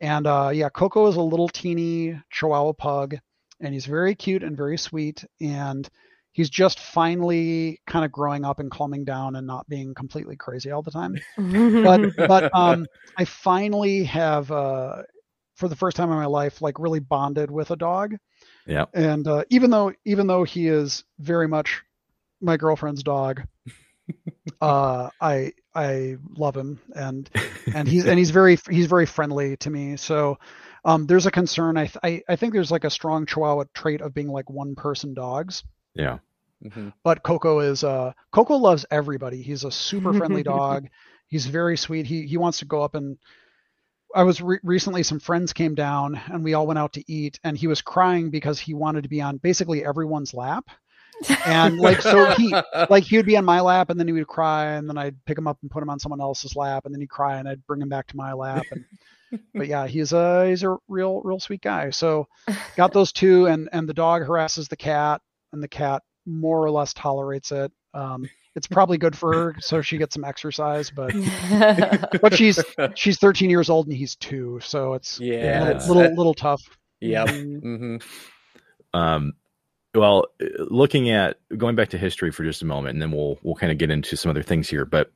And uh, yeah, Coco is a little teeny Chihuahua pug, and he's very cute and very sweet. And he's just finally kind of growing up and calming down and not being completely crazy all the time. but but um, I finally have uh, for the first time in my life like really bonded with a dog. Yeah. And uh, even though even though he is very much my girlfriend's dog, uh, I I love him and and he's and he's very he's very friendly to me. So um, there's a concern. I, th- I I think there's like a strong Chihuahua trait of being like one person dogs. Yeah. Mm-hmm. But Coco is uh Coco loves everybody. He's a super friendly dog. He's very sweet. He he wants to go up and I was re- recently some friends came down and we all went out to eat and he was crying because he wanted to be on basically everyone's lap. and like so he like he would be on my lap and then he would cry and then I'd pick him up and put him on someone else's lap and then he'd cry and I'd bring him back to my lap and but yeah he's a he's a real real sweet guy so got those two and and the dog harasses the cat and the cat more or less tolerates it. Um, it's probably good for her, so she gets some exercise. But but she's she's 13 years old and he's two, so it's yeah, a little little, little tough. Yeah. Mm-hmm. mm-hmm. Um, well, looking at going back to history for just a moment, and then we'll we'll kind of get into some other things here. But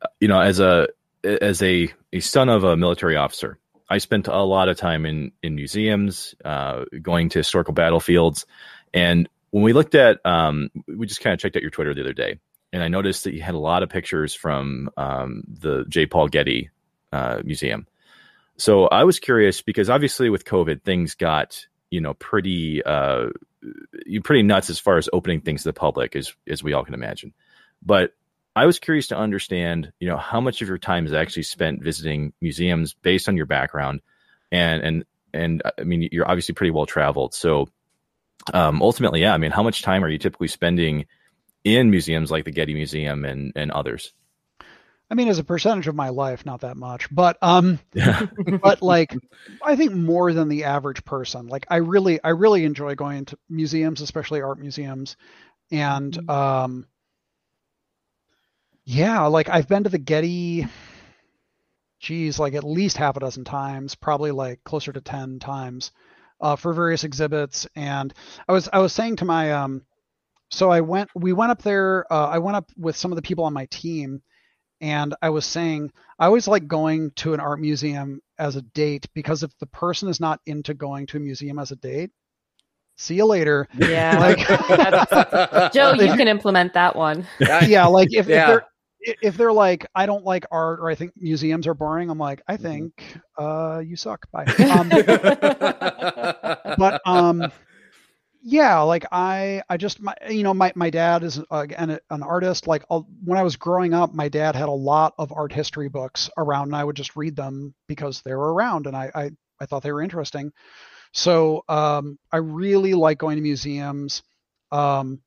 uh, you know, as a as a a son of a military officer, I spent a lot of time in in museums, uh, going to historical battlefields, and when we looked at, um, we just kind of checked out your Twitter the other day, and I noticed that you had a lot of pictures from um, the J. Paul Getty uh, Museum. So I was curious because obviously with COVID, things got you know pretty uh, pretty nuts as far as opening things to the public, as as we all can imagine. But I was curious to understand, you know, how much of your time is actually spent visiting museums based on your background, and and and I mean, you're obviously pretty well traveled, so um, ultimately, yeah, I mean, how much time are you typically spending in museums like the Getty Museum and, and others? I mean, as a percentage of my life, not that much, but um, yeah. but like, I think more than the average person. Like, I really, I really enjoy going to museums, especially art museums, and mm-hmm. um, yeah, like I've been to the Getty, geez, like at least half a dozen times, probably like closer to ten times uh, for various exhibits. And I was I was saying to my um, so I went we went up there. Uh, I went up with some of the people on my team, and I was saying I always like going to an art museum as a date because if the person is not into going to a museum as a date, see you later. Yeah. Like, Joe, you can implement that one. Yeah, like if, yeah. if they're if they're like, I don't like art or I think museums are boring, I'm like, I mm-hmm. think uh, you suck. Bye. Um, but um, yeah, like I, I just, my, you know, my, my dad is uh, an, an artist. Like I'll, when I was growing up, my dad had a lot of art history books around, and I would just read them because they were around, and I, I, I thought they were interesting. So um, I really like going to museums. Um,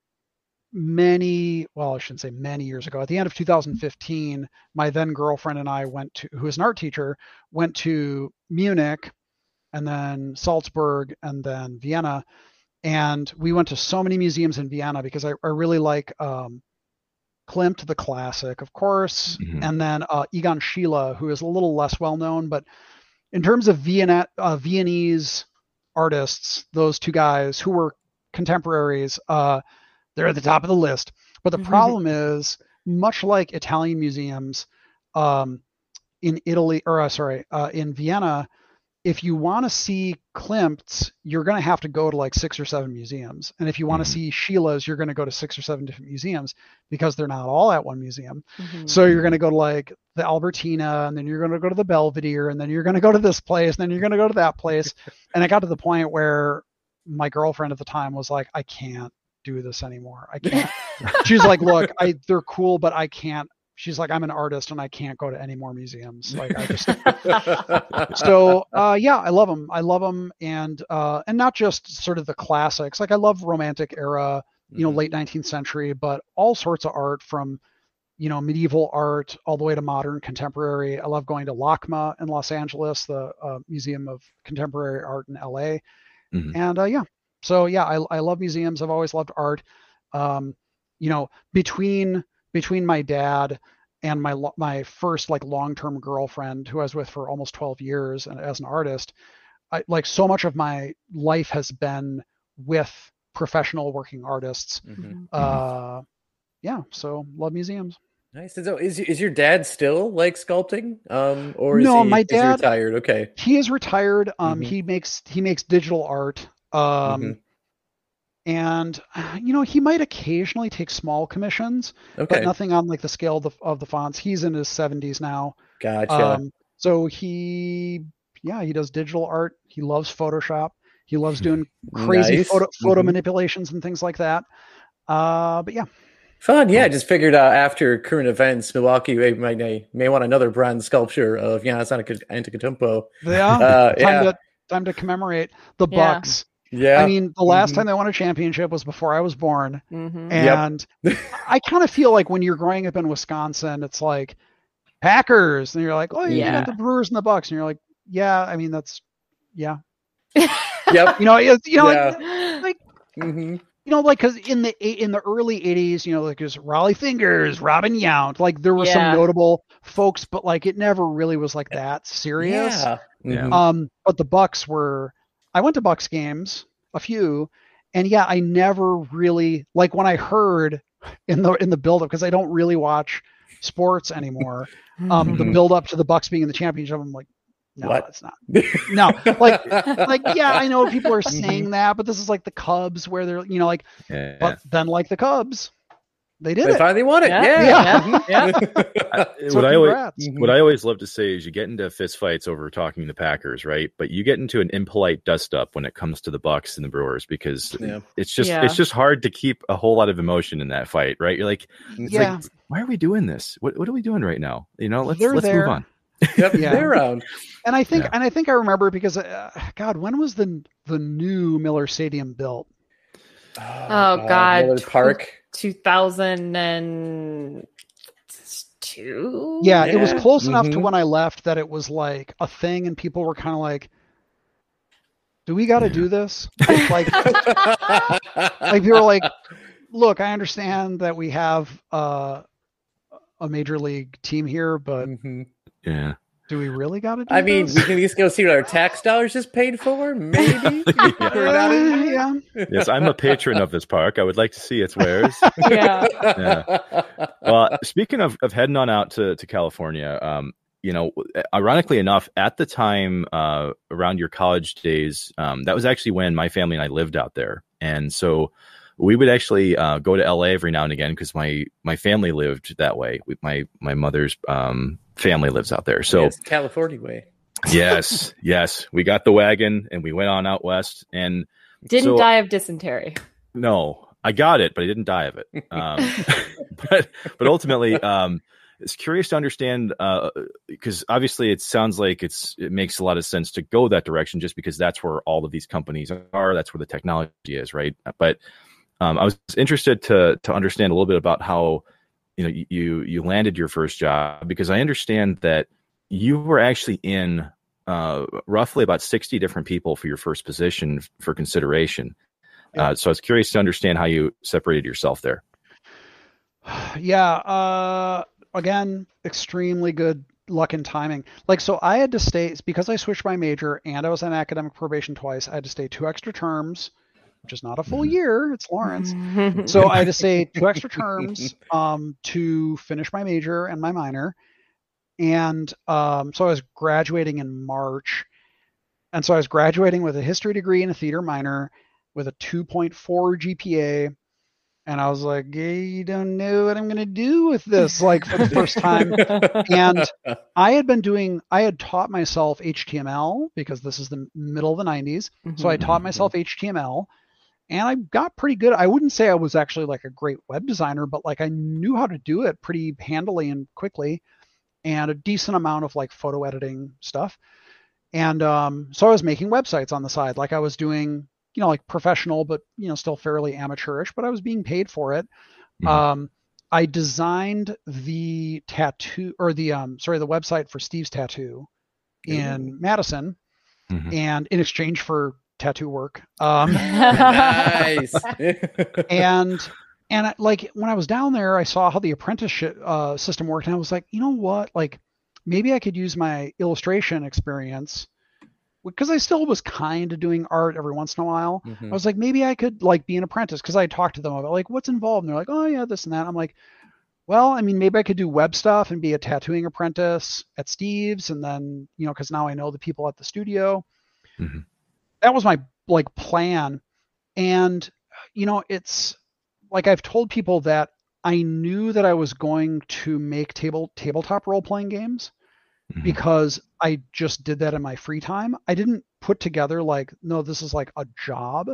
many well i shouldn't say many years ago at the end of 2015 my then girlfriend and i went to who is an art teacher went to munich and then salzburg and then vienna and we went to so many museums in vienna because i, I really like um, klimt the classic of course mm-hmm. and then uh, egon schiele who is a little less well known but in terms of Vienna, uh, viennese artists those two guys who were contemporaries uh, they're at the top of the list. But the mm-hmm. problem is, much like Italian museums um, in Italy, or uh, sorry, uh, in Vienna, if you want to see Klimt's, you're going to have to go to like six or seven museums. And if you want to mm-hmm. see Schiele's, you're going to go to six or seven different museums because they're not all at one museum. Mm-hmm. So you're going to go to like the Albertina, and then you're going to go to the Belvedere, and then you're going to go to this place, and then you're going to go to that place. and I got to the point where my girlfriend at the time was like, I can't do this anymore. I can't. She's like, look, I they're cool, but I can't. She's like, I'm an artist and I can't go to any more museums. Like I just. so uh, yeah, I love them. I love them, and uh, and not just sort of the classics. Like I love Romantic era, you know, mm-hmm. late 19th century, but all sorts of art from you know medieval art all the way to modern contemporary i love going to lacma in los angeles the uh, museum of contemporary art in la mm-hmm. and uh, yeah so yeah, I, I love museums. I've always loved art. Um, you know, between between my dad and my my first like long-term girlfriend who I was with for almost 12 years and as an artist, I, like so much of my life has been with professional working artists. Mm-hmm. Uh, yeah, so love museums. Nice. So is is your dad still like sculpting? Um, or no, he, my dad retired. Okay, he is retired. Um, mm-hmm. he makes he makes digital art. Um, mm-hmm. And you know he might occasionally take small commissions, okay. but nothing on like the scale of the, of the Fonz. He's in his seventies now. Gotcha. Um, so he, yeah, he does digital art. He loves Photoshop. He loves doing crazy nice. photo photo mm-hmm. manipulations and things like that. Uh, but yeah. Fun, yeah. Just figured out after current events, Milwaukee may, may, may want another bronze sculpture of Giannis Antetokounmpo. Yeah, uh, time yeah. to time to commemorate the yeah. Bucks. Yeah, I mean, the last mm-hmm. time they won a championship was before I was born, mm-hmm. and yep. I kind of feel like when you're growing up in Wisconsin, it's like Packers, and you're like, oh, you yeah. got the Brewers and the Bucks, and you're like, yeah, I mean, that's yeah. yep. You know, you know, yeah. like, like mm-hmm you know, like because in the in the early '80s, you know, like there's Rollie Fingers, Robin Yount, like there were yeah. some notable folks, but like it never really was like that serious. Yeah. Mm-hmm. Um, but the Bucks were. I went to Bucks games, a few, and yeah, I never really like when I heard in the in the build up because I don't really watch sports anymore. Um, mm-hmm. the build up to the Bucks being in the championship, I'm like, no, what? it's not. No, like, like, yeah, I know people are mm-hmm. saying that, but this is like the Cubs where they're, you know, like, yeah. but then like the Cubs, they did they it. finally won it. Yeah, yeah. yeah. yeah. what I always, what I always love to say is you get into fist fights over talking the Packers, right? But you get into an impolite dust up when it comes to the Bucks and the Brewers because it's just it's just hard to keep a whole lot of emotion in that fight, right? You're like, yeah. Like, why are we doing this? What what are we doing right now? You know, let's they're let's there. move on. Yep, yeah. they're around. And I think, yeah. and I think I remember because, uh, God, when was the the new Miller Stadium built? Oh, oh God, Miller Park, two thousand and two. Yeah, yeah, it was close mm-hmm. enough to mm-hmm. when I left that it was like a thing, and people were kind of like, "Do we got to do this?" like, like they were like, "Look, I understand that we have." uh a major league team here, but mm-hmm. yeah. Do we really got to do I mean, we can at least go see what our tax dollars is paid for, maybe. yeah. Yes, I'm a patron of this park. I would like to see its wares. yeah. yeah. Well, speaking of, of heading on out to, to California, um, you know, ironically enough, at the time uh, around your college days, um, that was actually when my family and I lived out there. And so we would actually uh, go to LA every now and again because my my family lived that way. My my mother's um, family lives out there, so yes, California way. yes, yes, we got the wagon and we went on out west and didn't so, die of dysentery. No, I got it, but I didn't die of it. Um, but but ultimately, um, it's curious to understand because uh, obviously it sounds like it's it makes a lot of sense to go that direction just because that's where all of these companies are. That's where the technology is, right? But um, I was interested to to understand a little bit about how you know you you landed your first job because I understand that you were actually in uh, roughly about sixty different people for your first position for consideration. Yeah. Uh, so I was curious to understand how you separated yourself there. Yeah. Uh, again, extremely good luck and timing. Like, so I had to stay because I switched my major and I was on academic probation twice. I had to stay two extra terms which is not a full mm-hmm. year. It's Lawrence. so I had to say two extra terms um, to finish my major and my minor. And um, so I was graduating in March. And so I was graduating with a history degree and a theater minor with a 2.4 GPA. And I was like, hey, you don't know what I'm going to do with this, like for the first time. and I had been doing, I had taught myself HTML because this is the middle of the 90s. Mm-hmm. So I taught myself HTML and I got pretty good. I wouldn't say I was actually like a great web designer, but like I knew how to do it pretty handily and quickly, and a decent amount of like photo editing stuff. And um, so I was making websites on the side, like I was doing, you know, like professional, but you know, still fairly amateurish. But I was being paid for it. Mm-hmm. Um, I designed the tattoo or the um, sorry, the website for Steve's Tattoo in Madison, mm-hmm. and in exchange for tattoo work. Um, nice. and and I, like when I was down there, I saw how the apprenticeship uh, system worked, and I was like, you know what, like maybe I could use my illustration experience because I still was kind of doing art every once in a while. Mm-hmm. I was like, maybe I could like be an apprentice because I talked to them about like what's involved, and they're like, oh yeah, this and that. I'm like, well, I mean, maybe I could do web stuff and be a tattooing apprentice at Steve's, and then you know, because now I know the people at the studio. Mm-hmm. That was my like plan, and you know, it's like I've told people that I knew that I was going to make table tabletop role playing games mm-hmm. because I just did that in my free time. I didn't put together like, no, this is like a job.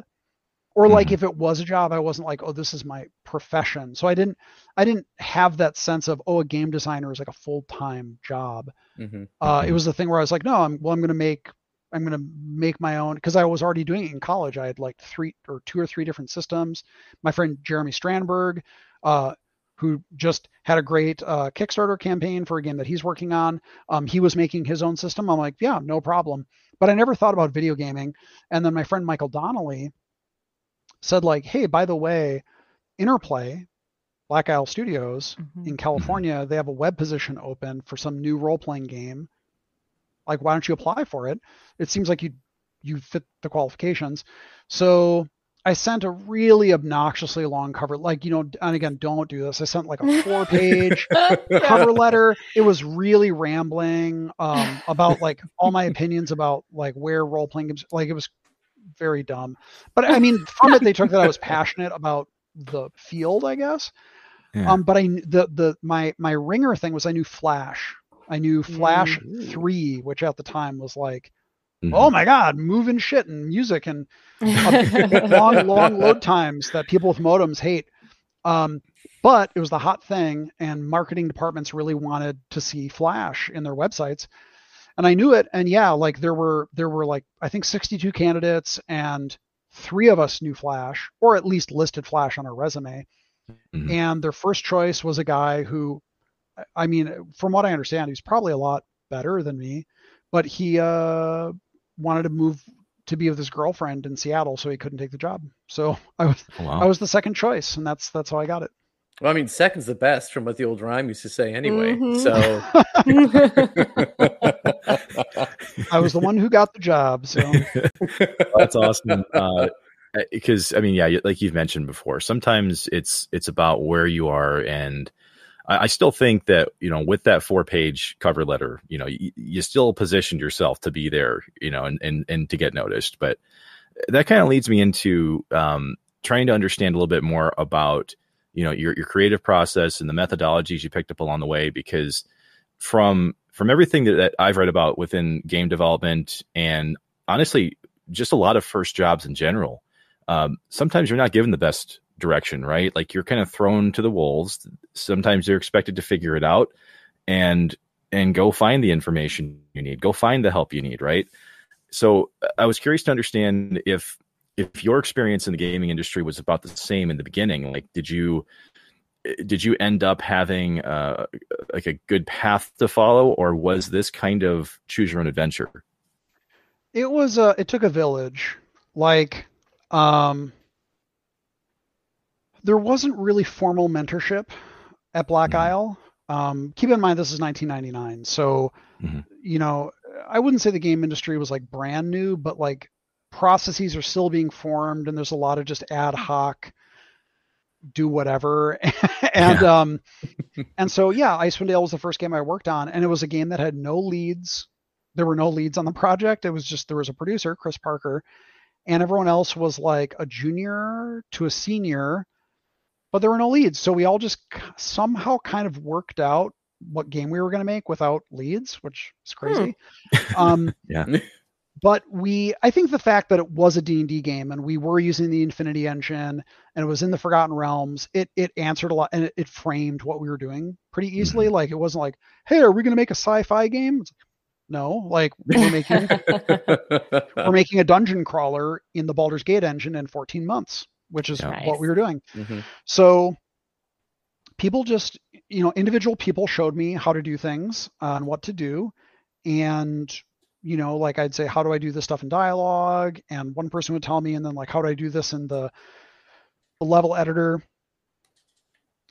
Or like mm-hmm. if it was a job, I wasn't like, oh, this is my profession. So I didn't I didn't have that sense of, oh, a game designer is like a full time job. Mm-hmm. Uh, it mm-hmm. was the thing where I was like, no, I'm well, I'm gonna make I'm going to make my own because I was already doing it in college. I had like three or two or three different systems. My friend Jeremy Strandberg, uh, who just had a great uh, Kickstarter campaign for a game that he's working on. Um, he was making his own system. I'm like, yeah, no problem. But I never thought about video gaming. And then my friend Michael Donnelly said, like, hey, by the way, Interplay, Black Isle Studios mm-hmm. in California, they have a web position open for some new role playing game. Like, why don't you apply for it? It seems like you you fit the qualifications. So I sent a really obnoxiously long cover, like, you know, and again, don't do this. I sent like a four page cover letter. It was really rambling um, about like all my opinions about like where role playing games, like, it was very dumb. But I mean, from it, they took that I was passionate about the field, I guess. Yeah. Um, but I, the, the, my, my ringer thing was I knew Flash. I knew Flash mm-hmm. 3, which at the time was like, Mm-hmm. Oh my God, moving shit and music and long, long load times that people with modems hate. Um, but it was the hot thing, and marketing departments really wanted to see Flash in their websites. And I knew it, and yeah, like there were there were like I think 62 candidates, and three of us knew Flash, or at least listed Flash on our resume. Mm-hmm. And their first choice was a guy who, I mean, from what I understand, he's probably a lot better than me, but he uh, wanted to move to be with his girlfriend in Seattle, so he couldn't take the job. So I was oh, wow. I was the second choice, and that's that's how I got it. Well, I mean, second's the best from what the old rhyme used to say anyway. Mm-hmm. So I was the one who got the job. So that's awesome. Uh, because I mean, yeah, like you've mentioned before, sometimes it's it's about where you are and I, still think that you know with that four page cover letter, you know, you, you still positioned yourself to be there, you know, and and and to get noticed. But that kind of leads me into um, trying to understand a little bit more about you know your your creative process and the methodologies you picked up along the way because from from everything that, that I've read about within game development and honestly just a lot of first jobs in general um, sometimes you're not given the best direction, right? Like you're kind of thrown to the wolves. Sometimes you're expected to figure it out and and go find the information you need. Go find the help you need, right? So I was curious to understand if if your experience in the gaming industry was about the same in the beginning. Like, did you did you end up having uh, like a good path to follow, or was this kind of choose your own adventure? It was. Uh, it took a village. Like, um, there wasn't really formal mentorship at Black mm-hmm. Isle. Um, keep in mind this is 1999, so mm-hmm. you know I wouldn't say the game industry was like brand new, but like processes are still being formed, and there's a lot of just ad hoc do whatever and yeah. um and so yeah icewind dale was the first game i worked on and it was a game that had no leads there were no leads on the project it was just there was a producer chris parker and everyone else was like a junior to a senior but there were no leads. So we all just somehow kind of worked out what game we were going to make without leads, which is hmm. crazy. Hmm. Um, yeah. But we, I think the fact that it was a D&D game and we were using the Infinity engine and it was in the Forgotten Realms, it it answered a lot and it, it framed what we were doing pretty easily. Mm-hmm. Like it wasn't like, hey, are we going to make a sci-fi game? no, like we're making we're making a dungeon crawler in the Baldur's Gate engine in 14 months which is nice. what we were doing. Mm-hmm. So people just, you know, individual people showed me how to do things and what to do. And, you know, like I'd say, how do I do this stuff in dialogue? And one person would tell me, and then like, how do I do this in the, the level editor?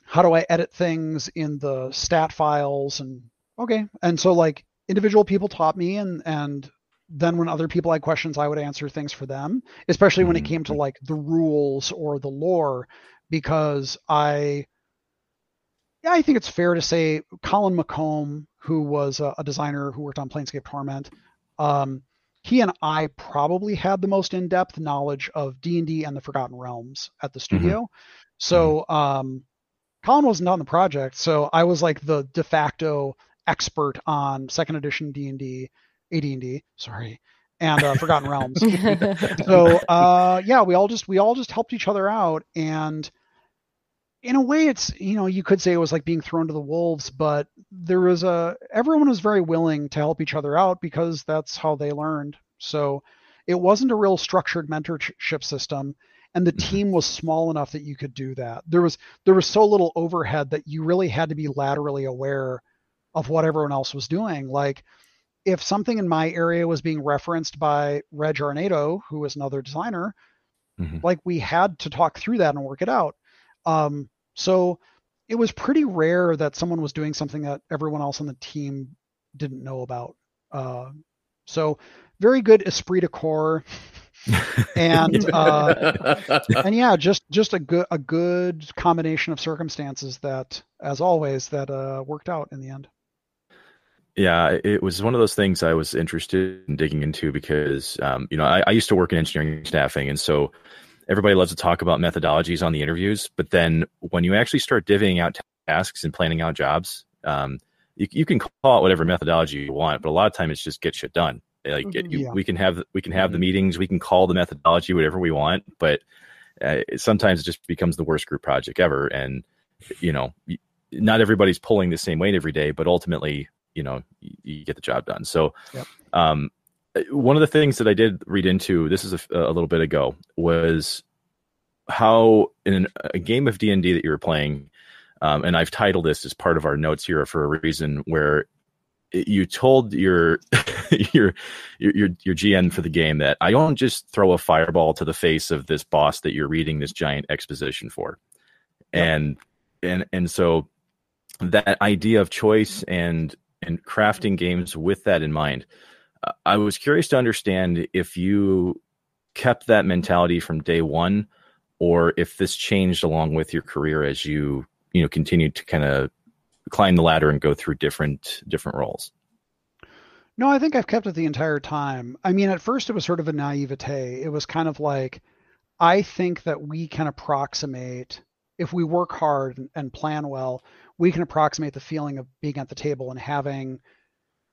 How do I edit things in the stat files? And okay. And so like individual people taught me and, and then when other people had questions, I would answer things for them, especially when it came to mm-hmm. like the rules or the lore, because I, yeah, I think it's fair to say Colin McComb, who was a, a designer who worked on Planescape Torment, um, he and I probably had the most in-depth knowledge of D&D and the Forgotten Realms at the mm-hmm. studio. Mm-hmm. So um, Colin wasn't on the project, so I was like the de facto expert on second edition D&D, AD&D, sorry, and uh, Forgotten Realms. so uh, yeah, we all just we all just helped each other out, and in a way, it's you know you could say it was like being thrown to the wolves, but there was a everyone was very willing to help each other out because that's how they learned. So it wasn't a real structured mentorship system and the mm-hmm. team was small enough that you could do that there was there was so little overhead that you really had to be laterally aware of what everyone else was doing like if something in my area was being referenced by reg arnado who was another designer mm-hmm. like we had to talk through that and work it out um, so it was pretty rare that someone was doing something that everyone else on the team didn't know about uh, so very good esprit de corps and uh, and yeah, just just a good a good combination of circumstances that, as always, that uh, worked out in the end. Yeah, it was one of those things I was interested in digging into because um, you know I, I used to work in engineering staffing, and so everybody loves to talk about methodologies on the interviews, but then when you actually start divvying out tasks and planning out jobs, um, you, you can call it whatever methodology you want, but a lot of time it's just get shit done. Like mm-hmm, you, yeah. we can have we can have mm-hmm. the meetings, we can call the methodology whatever we want, but uh, sometimes it just becomes the worst group project ever. And you know, not everybody's pulling the same weight every day, but ultimately, you know, you, you get the job done. So, yep. um, one of the things that I did read into this is a, a little bit ago was how in a game of D and D that you were playing, um, and I've titled this as part of our notes here for a reason, where you told your your your your GM for the game that I don't just throw a fireball to the face of this boss that you're reading this giant exposition for, and and and so that idea of choice and and crafting games with that in mind, uh, I was curious to understand if you kept that mentality from day one, or if this changed along with your career as you you know continued to kind of climb the ladder and go through different different roles? No, I think I've kept it the entire time. I mean, at first it was sort of a naivete. It was kind of like, I think that we can approximate, if we work hard and, and plan well, we can approximate the feeling of being at the table and having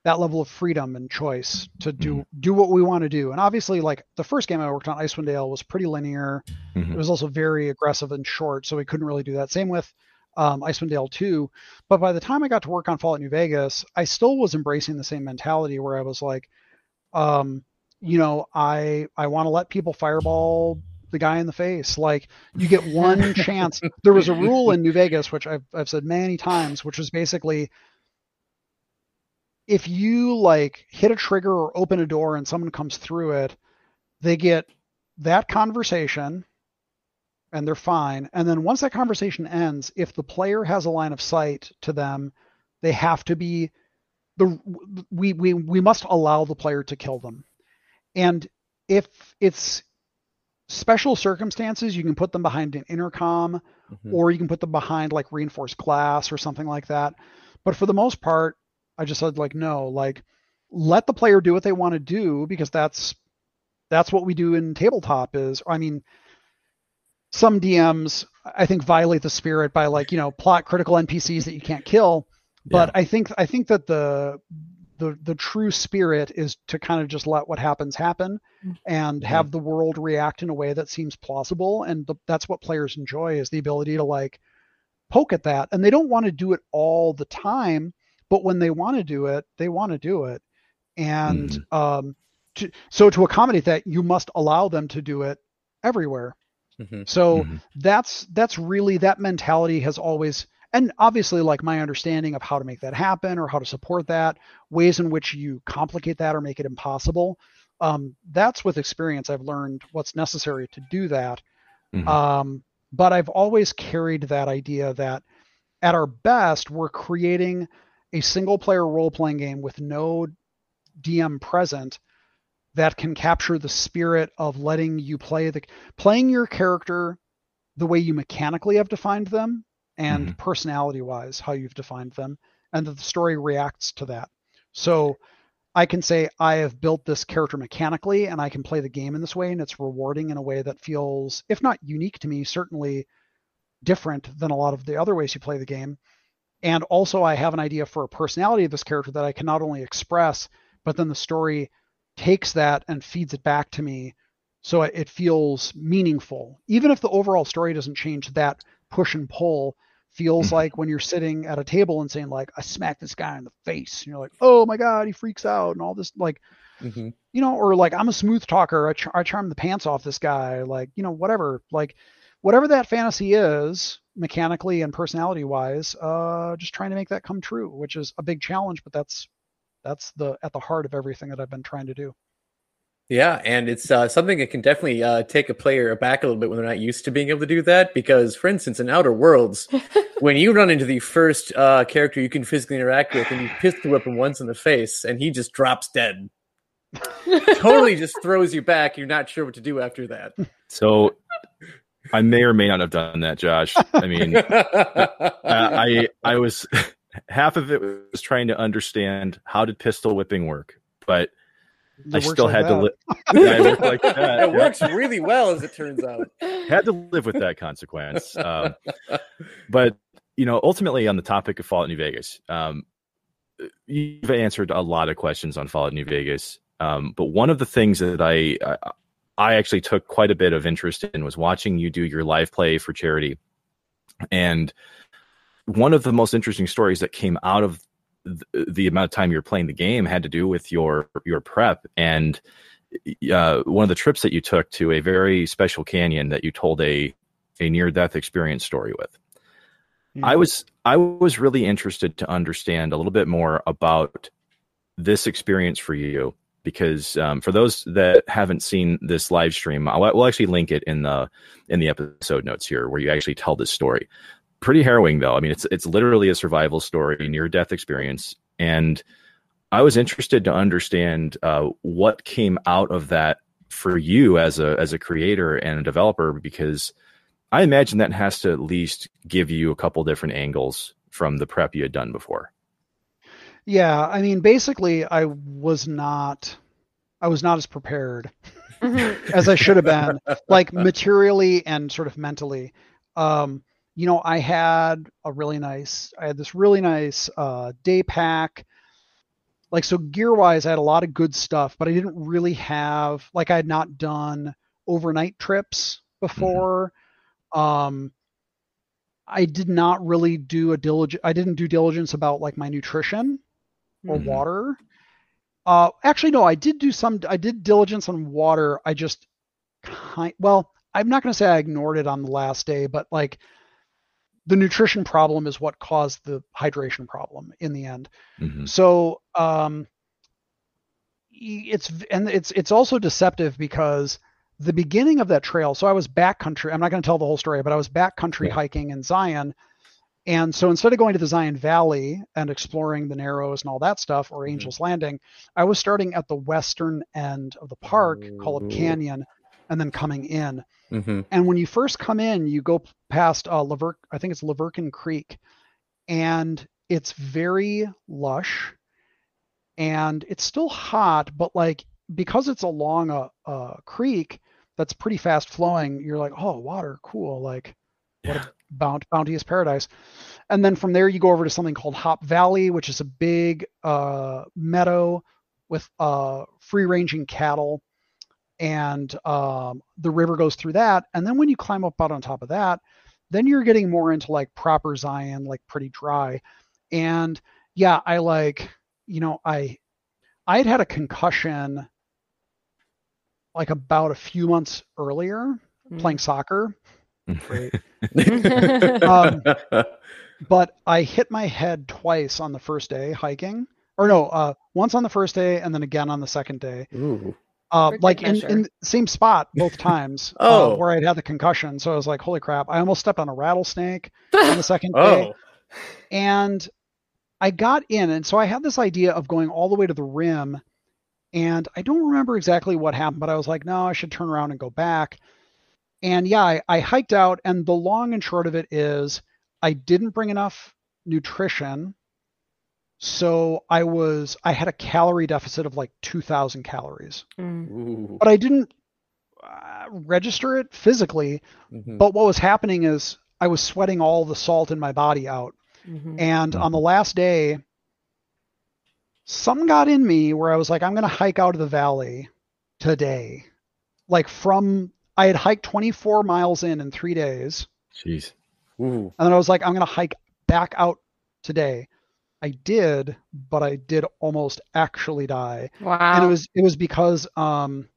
that level of freedom and choice to do mm-hmm. do what we want to do. And obviously, like the first game I worked on, Icewind Dale, was pretty linear. Mm-hmm. It was also very aggressive and short, so we couldn't really do that. Same with um, Icewind Dale 2. But by the time I got to work on Fallout New Vegas, I still was embracing the same mentality where I was like, um, you know, I I want to let people fireball the guy in the face. Like you get one chance. There was a rule in New Vegas, which I've I've said many times, which was basically if you like hit a trigger or open a door and someone comes through it, they get that conversation and they're fine. And then once that conversation ends, if the player has a line of sight to them, they have to be the we we we must allow the player to kill them. And if it's special circumstances, you can put them behind an intercom mm-hmm. or you can put them behind like reinforced glass or something like that. But for the most part, I just said like no, like let the player do what they want to do because that's that's what we do in tabletop is I mean some DMs I think violate the spirit by like you know plot critical NPCs that you can't kill. But yeah. I think I think that the the the true spirit is to kind of just let what happens happen and have mm-hmm. the world react in a way that seems plausible and the, that's what players enjoy is the ability to like poke at that and they don't want to do it all the time but when they want to do it they want to do it and mm. um to, so to accommodate that you must allow them to do it everywhere Mm-hmm. So mm-hmm. that's that's really that mentality has always and obviously like my understanding of how to make that happen or how to support that ways in which you complicate that or make it impossible um, that's with experience i've learned what's necessary to do that mm-hmm. um, but i've always carried that idea that at our best we're creating a single player role playing game with no dm present that can capture the spirit of letting you play the playing your character the way you mechanically have defined them and mm-hmm. personality wise how you've defined them and that the story reacts to that. So i can say i have built this character mechanically and i can play the game in this way and it's rewarding in a way that feels if not unique to me certainly different than a lot of the other ways you play the game. And also i have an idea for a personality of this character that i can not only express but then the story takes that and feeds it back to me so it feels meaningful. Even if the overall story doesn't change that push and pull feels mm-hmm. like when you're sitting at a table and saying like i smacked this guy in the face and you're like oh my god he freaks out and all this like mm-hmm. you know or like i'm a smooth talker I, char- I charm the pants off this guy like you know whatever like whatever that fantasy is mechanically and personality wise uh just trying to make that come true which is a big challenge but that's that's the at the heart of everything that I've been trying to do. Yeah, and it's uh, something that can definitely uh, take a player aback a little bit when they're not used to being able to do that. Because, for instance, in Outer Worlds, when you run into the first uh, character you can physically interact with, and you pistol whip him once in the face, and he just drops dead, totally just throws you back. You're not sure what to do after that. So, I may or may not have done that, Josh. I mean, I I was half of it was trying to understand how did pistol whipping work, but it I still like had that. to live. yeah, like that. It yeah. works really well, as it turns out. Had to live with that consequence. Um, but you know, ultimately, on the topic of Fallout New Vegas, um, you've answered a lot of questions on Fallout New Vegas. Um, but one of the things that I, I I actually took quite a bit of interest in was watching you do your live play for charity, and one of the most interesting stories that came out of the, the amount of time you're playing the game had to do with your your prep and uh, one of the trips that you took to a very special canyon that you told a a near death experience story with. Mm-hmm. I was I was really interested to understand a little bit more about this experience for you because um, for those that haven't seen this live stream, I'll, we'll actually link it in the in the episode notes here where you actually tell this story pretty harrowing though. I mean, it's it's literally a survival story, near death experience, and I was interested to understand uh, what came out of that for you as a as a creator and a developer because I imagine that has to at least give you a couple different angles from the prep you had done before. Yeah, I mean, basically, I was not I was not as prepared as I should have been, like materially and sort of mentally. Um, you know, I had a really nice, I had this really nice uh, day pack. Like, so gear wise, I had a lot of good stuff, but I didn't really have, like, I had not done overnight trips before. Mm-hmm. Um, I did not really do a diligence, I didn't do diligence about like my nutrition or mm-hmm. water. Uh, actually, no, I did do some, I did diligence on water. I just kind, well, I'm not going to say I ignored it on the last day, but like, the nutrition problem is what caused the hydration problem in the end. Mm-hmm. So um, it's and it's it's also deceptive because the beginning of that trail. So I was backcountry. I'm not going to tell the whole story, but I was backcountry yeah. hiking in Zion. And so instead of going to the Zion Valley and exploring the Narrows and all that stuff or mm-hmm. Angel's mm-hmm. Landing, I was starting at the western end of the park called Canyon and then coming in. Mm-hmm. And when you first come in, you go past uh, Lever- I think it's La Verkin Creek, and it's very lush, and it's still hot, but like because it's along a, a creek that's pretty fast flowing, you're like, oh, water, cool, like what yeah. a bount- bounteous paradise. And then from there, you go over to something called Hop Valley, which is a big uh, meadow with uh, free ranging cattle and um, the river goes through that. And then when you climb up out on top of that, then you're getting more into like proper Zion, like pretty dry. And yeah, I like, you know, I I had had a concussion like about a few months earlier mm. playing soccer. um, but I hit my head twice on the first day hiking, or no, uh, once on the first day and then again on the second day. Ooh. Uh, like in, in same spot both times uh, oh. uh, where I'd had the concussion. So I was like, holy crap. I almost stepped on a rattlesnake on the second oh. day. And I got in. And so I had this idea of going all the way to the rim and I don't remember exactly what happened, but I was like, no, I should turn around and go back. And yeah, I, I hiked out, and the long and short of it is I didn't bring enough nutrition. So I was I had a calorie deficit of like 2000 calories. Mm. But I didn't uh, register it physically. Mm-hmm. But what was happening is I was sweating all the salt in my body out. Mm-hmm. And on the last day, some got in me where I was like, I'm going to hike out of the valley today. Like from, I had hiked 24 miles in in three days. Jeez. Ooh. And then I was like, I'm going to hike back out today. I did, but I did almost actually die. Wow. And it was, it was because, um,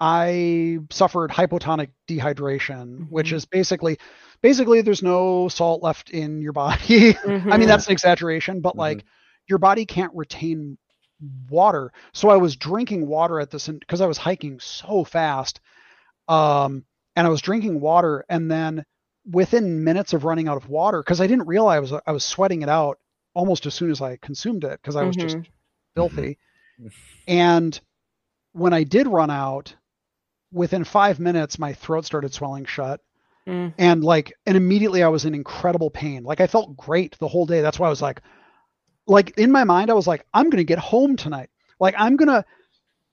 I suffered hypotonic dehydration, mm-hmm. which is basically basically there's no salt left in your body. Mm-hmm. I mean that's an exaggeration, but mm-hmm. like your body can't retain water. So I was drinking water at this because I was hiking so fast. Um, and I was drinking water and then within minutes of running out of water because I didn't realize I was I was sweating it out almost as soon as I consumed it because I was just mm-hmm. filthy. Mm-hmm. And when I did run out, within five minutes, my throat started swelling shut. Mm. And like, and immediately I was in incredible pain. Like I felt great the whole day. That's why I was like, like in my mind, I was like, I'm going to get home tonight. Like I'm going to,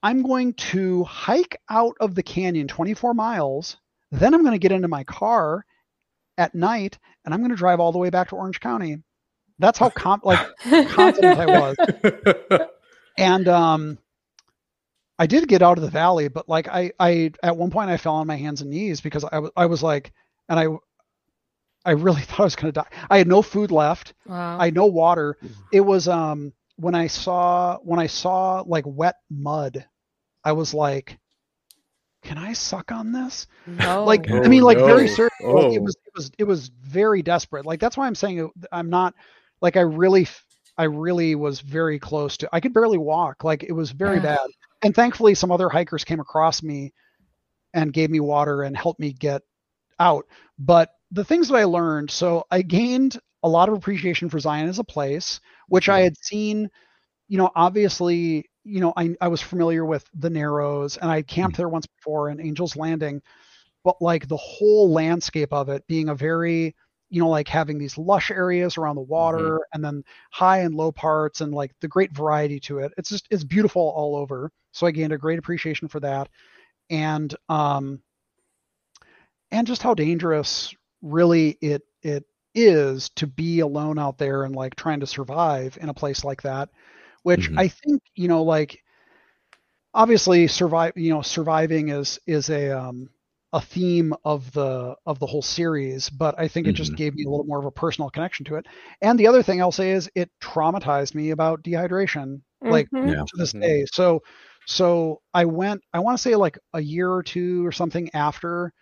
I'm going to hike out of the canyon 24 miles. Then I'm going to get into my car at night and I'm going to drive all the way back to Orange County. That's how com- like confident I was. And um I did get out of the valley, but like I, I at one point I fell on my hands and knees because I was I was like, and I, I really thought I was gonna die. I had no food left. Wow. I had no water. It was um when I saw when I saw like wet mud, I was like, can I suck on this? No. Like oh, I mean, like no. very certain. Oh. It was it was it was very desperate. Like that's why I'm saying I'm not like I really I really was very close to. I could barely walk. Like it was very bad and thankfully some other hikers came across me and gave me water and helped me get out but the things that i learned so i gained a lot of appreciation for zion as a place which i had seen you know obviously you know I, I was familiar with the narrows and i camped mm-hmm. there once before in angels landing but like the whole landscape of it being a very you know, like having these lush areas around the water mm-hmm. and then high and low parts and like the great variety to it. It's just it's beautiful all over. So I gained a great appreciation for that. And um and just how dangerous really it it is to be alone out there and like trying to survive in a place like that. Which mm-hmm. I think, you know, like obviously survive you know, surviving is is a um a theme of the of the whole series, but I think it just mm-hmm. gave me a little more of a personal connection to it. And the other thing I'll say is it traumatized me about dehydration, mm-hmm. like yeah. to this mm-hmm. day. So so I went I want to say like a year or two or something after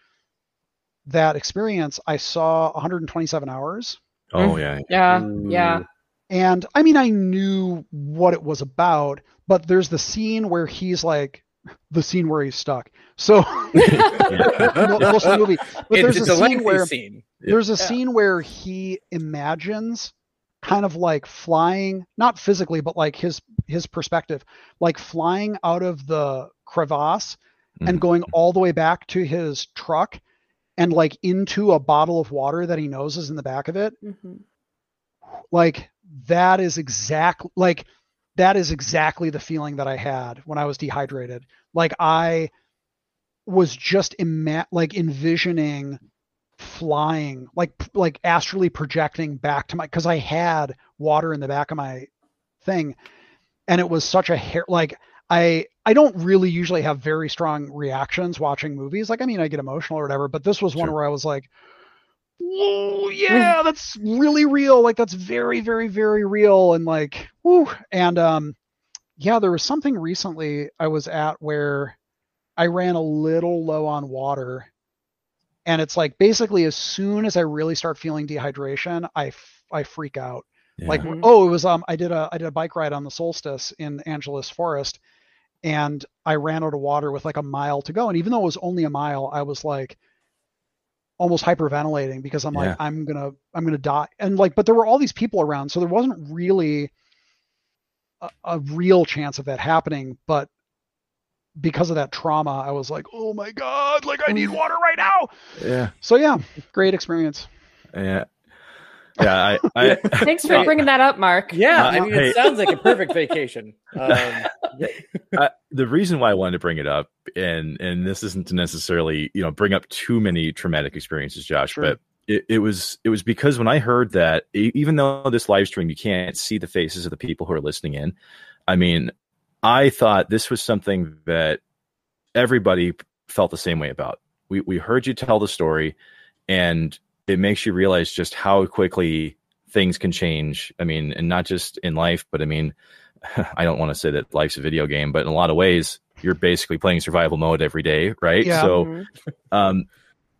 that experience, I saw 127 hours. Oh yeah. Yeah. Yeah. And I mean I knew what it was about, but there's the scene where he's like the scene where he's stuck. So most of the movie, but there's a, scene where scene. there's a yeah. scene where he imagines kind of like flying, not physically, but like his his perspective, like flying out of the crevasse mm-hmm. and going all the way back to his truck and like into a bottle of water that he knows is in the back of it. Mm-hmm. Like that is exactly like that is exactly the feeling that I had when I was dehydrated. Like I was just ima- like envisioning flying, like like astrally projecting back to my because I had water in the back of my thing, and it was such a hair like I I don't really usually have very strong reactions watching movies. Like I mean I get emotional or whatever, but this was sure. one where I was like, whoa, yeah, that's really real. Like that's very, very, very real. And like, whoo. And um, yeah, there was something recently I was at where I ran a little low on water. And it's like basically as soon as I really start feeling dehydration, I, I freak out. Yeah. Like, mm-hmm. oh, it was um I did a I did a bike ride on the solstice in Angeles Forest and I ran out of water with like a mile to go. And even though it was only a mile, I was like, almost hyperventilating because I'm like, yeah. I'm gonna, I'm gonna die. And like, but there were all these people around, so there wasn't really a, a real chance of that happening, but because of that trauma, I was like, oh my god, like I need mm. water right now. Yeah. So yeah, great experience. Yeah. Yeah, I, I thanks for bringing that up, Mark. Yeah, I mean, it sounds like a perfect vacation. Um, I, the reason why I wanted to bring it up, and and this isn't to necessarily you know bring up too many traumatic experiences, Josh, sure. but it, it was it was because when I heard that, even though this live stream you can't see the faces of the people who are listening in, I mean, I thought this was something that everybody felt the same way about. We we heard you tell the story, and it makes you realize just how quickly things can change. I mean, and not just in life, but I mean, I don't want to say that life's a video game, but in a lot of ways, you're basically playing survival mode every day, right? Yeah. So, mm-hmm. um,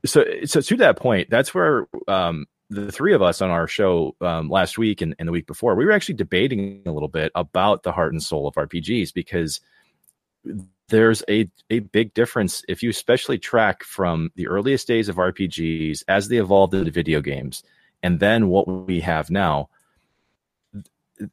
so, so to that point, that's where um, the three of us on our show um, last week and, and the week before, we were actually debating a little bit about the heart and soul of RPGs because there's a, a big difference if you especially track from the earliest days of RPGs as they evolved into video games and then what we have now.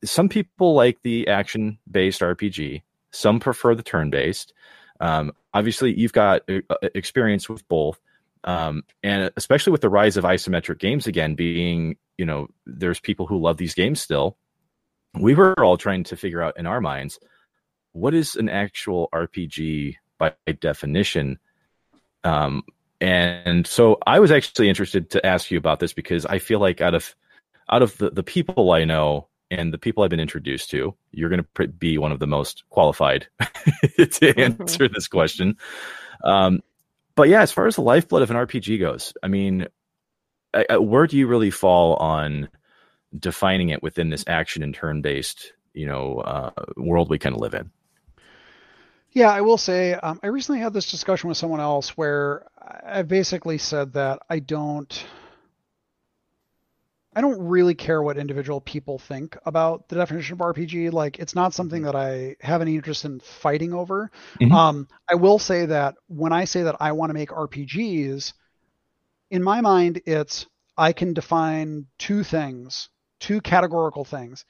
Some people like the action based RPG, some prefer the turn based. Um, obviously, you've got uh, uh, experience with both. Um, and especially with the rise of isometric games again being, you know, there's people who love these games still. We were all trying to figure out in our minds what is an actual RPG by definition? Um, and so I was actually interested to ask you about this because I feel like out of out of the, the people I know and the people I've been introduced to, you're going to be one of the most qualified to mm-hmm. answer this question. Um, but yeah, as far as the lifeblood of an RPG goes, I mean, I, I, where do you really fall on defining it within this action and turn based, you know, uh, world we kind of live in? Yeah, I will say um, I recently had this discussion with someone else where I basically said that I don't. I don't really care what individual people think about the definition of RPG. Like, it's not something mm-hmm. that I have any interest in fighting over. Mm-hmm. Um, I will say that when I say that I want to make RPGs, in my mind, it's I can define two things, two categorical things.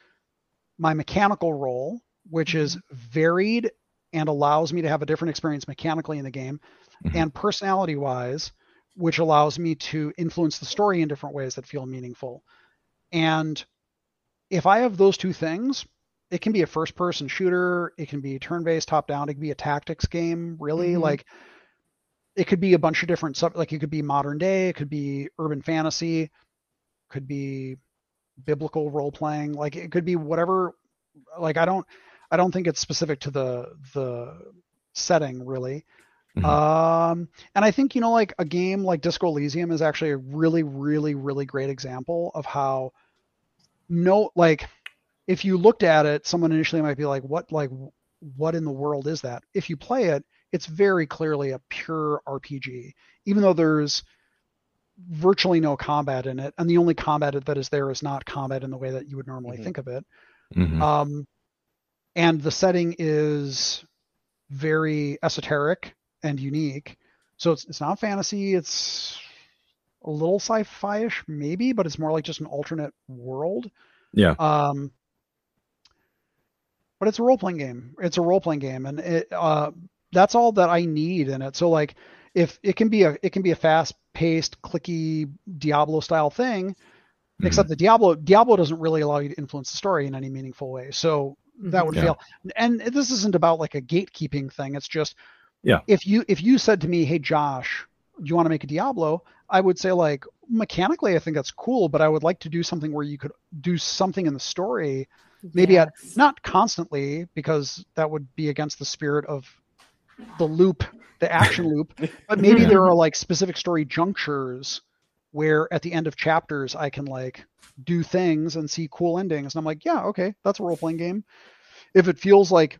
My mechanical role, which is mm-hmm. varied and allows me to have a different experience mechanically in the game mm-hmm. and personality wise which allows me to influence the story in different ways that feel meaningful and if i have those two things it can be a first person shooter it can be turn based top down it can be a tactics game really mm-hmm. like it could be a bunch of different stuff like it could be modern day it could be urban fantasy could be biblical role playing like it could be whatever like i don't I don't think it's specific to the the setting really. Mm-hmm. Um, and I think you know, like a game like Disco Elysium is actually a really, really, really great example of how no, like, if you looked at it, someone initially might be like, "What, like, what in the world is that?" If you play it, it's very clearly a pure RPG, even though there's virtually no combat in it, and the only combat that is there is not combat in the way that you would normally mm-hmm. think of it. Mm-hmm. Um, and the setting is very esoteric and unique. So it's it's not fantasy. It's a little sci-fi-ish, maybe, but it's more like just an alternate world. Yeah. Um. But it's a role-playing game. It's a role-playing game, and it uh that's all that I need in it. So like, if it can be a it can be a fast-paced, clicky Diablo style thing, mm-hmm. except the Diablo Diablo doesn't really allow you to influence the story in any meaningful way. So that would mm-hmm. yeah. fail. And this isn't about like a gatekeeping thing. It's just yeah. If you if you said to me, "Hey Josh, do you want to make a Diablo?" I would say like mechanically I think that's cool, but I would like to do something where you could do something in the story maybe yes. at not constantly because that would be against the spirit of the loop, the action loop, but maybe yeah. there are like specific story junctures where at the end of chapters I can like do things and see cool endings. And I'm like, yeah, okay, that's a role playing game. If it feels like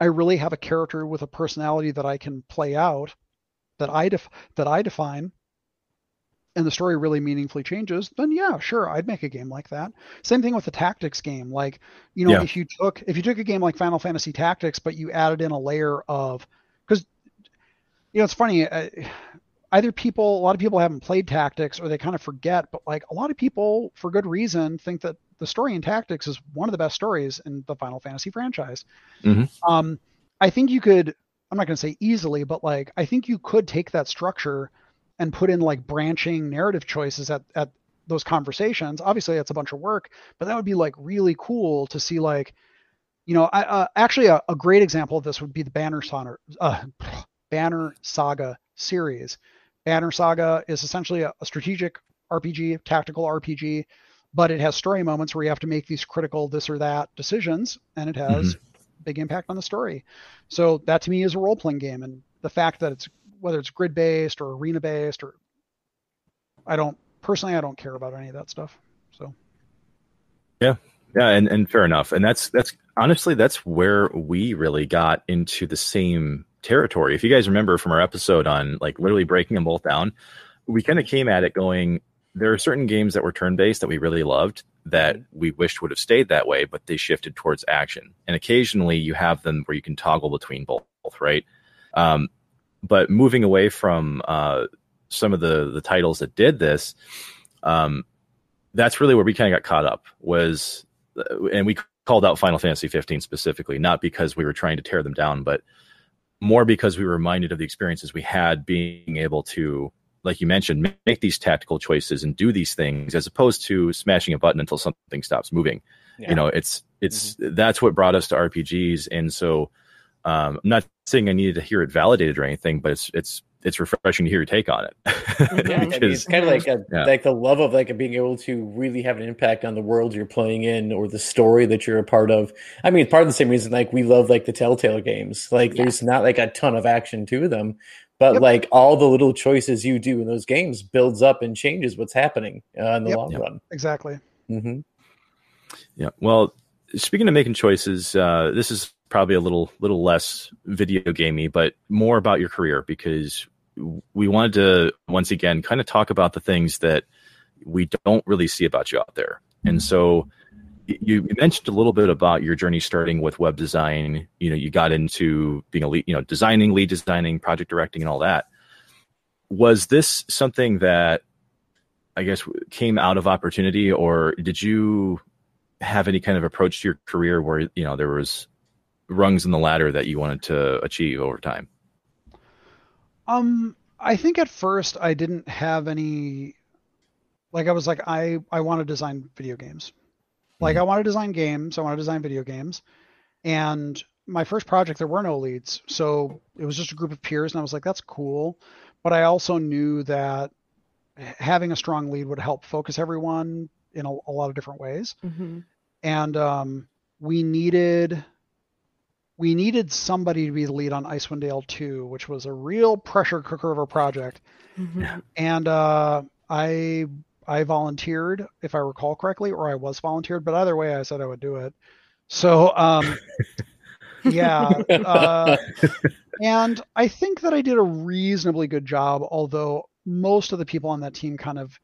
I really have a character with a personality that I can play out, that I def- that I define, and the story really meaningfully changes, then yeah, sure, I'd make a game like that. Same thing with the tactics game. Like, you know, yeah. if you took if you took a game like Final Fantasy Tactics, but you added in a layer of because you know it's funny. Uh, either people, a lot of people haven't played tactics or they kind of forget, but like a lot of people, for good reason, think that the story in Tactics is one of the best stories in the Final Fantasy franchise. Mm-hmm. Um, I think you could. I'm not going to say easily, but like I think you could take that structure and put in like branching narrative choices at at those conversations. Obviously, it's a bunch of work, but that would be like really cool to see like you know, I, uh, actually a, a, great example of this would be the Banner Saga, uh, Banner Saga series. Banner Saga is essentially a, a, strategic RPG, tactical RPG, but it has story moments where you have to make these critical this or that decisions, and it has mm-hmm. big impact on the story. So that to me is a role playing game, and the fact that it's whether it's grid based or arena based or I don't personally I don't care about any of that stuff. So yeah, yeah, and, and fair enough. And that's that's honestly that's where we really got into the same territory. If you guys remember from our episode on like literally breaking them both down, we kind of came at it going, there are certain games that were turn based that we really loved that we wished would have stayed that way, but they shifted towards action. And occasionally you have them where you can toggle between both, right? Um, but moving away from uh, some of the the titles that did this, um, that's really where we kind of got caught up was and we called out Final Fantasy 15 specifically, not because we were trying to tear them down, but more because we were reminded of the experiences we had being able to, like you mentioned, make these tactical choices and do these things as opposed to smashing a button until something stops moving. Yeah. You know, it's it's mm-hmm. that's what brought us to RPGs, and so um, I'm not saying I needed to hear it validated or anything, but it's it's it's refreshing to hear your take on it. yeah, because, I mean, it's kind of like a, yeah. like the love of like being able to really have an impact on the world you're playing in or the story that you're a part of. I mean, it's part of the same reason like we love like the Telltale games. Like yeah. there's not like a ton of action to them, but yep. like all the little choices you do in those games builds up and changes what's happening uh, in the yep. long yep. run. Exactly. Mm-hmm. Yeah. Well, speaking of making choices, uh, this is probably a little little less video gamey, but more about your career because we wanted to once again kind of talk about the things that we don't really see about you out there. And so you mentioned a little bit about your journey starting with web design. You know, you got into being a lead, you know, designing, lead designing, project directing, and all that. Was this something that I guess came out of opportunity, or did you have any kind of approach to your career where you know there was rungs in the ladder that you wanted to achieve over time? Um, I think at first I didn't have any. Like I was like I I want to design video games. Like mm-hmm. I want to design games. I want to design video games. And my first project there were no leads, so it was just a group of peers, and I was like, that's cool. But I also knew that having a strong lead would help focus everyone in a, a lot of different ways. Mm-hmm. And um, we needed we needed somebody to be the lead on Icewind Dale 2, which was a real pressure cooker of a project. Mm-hmm. And uh, I I volunteered, if I recall correctly, or I was volunteered, but either way, I said I would do it. So, um, yeah. Uh, and I think that I did a reasonably good job, although most of the people on that team kind of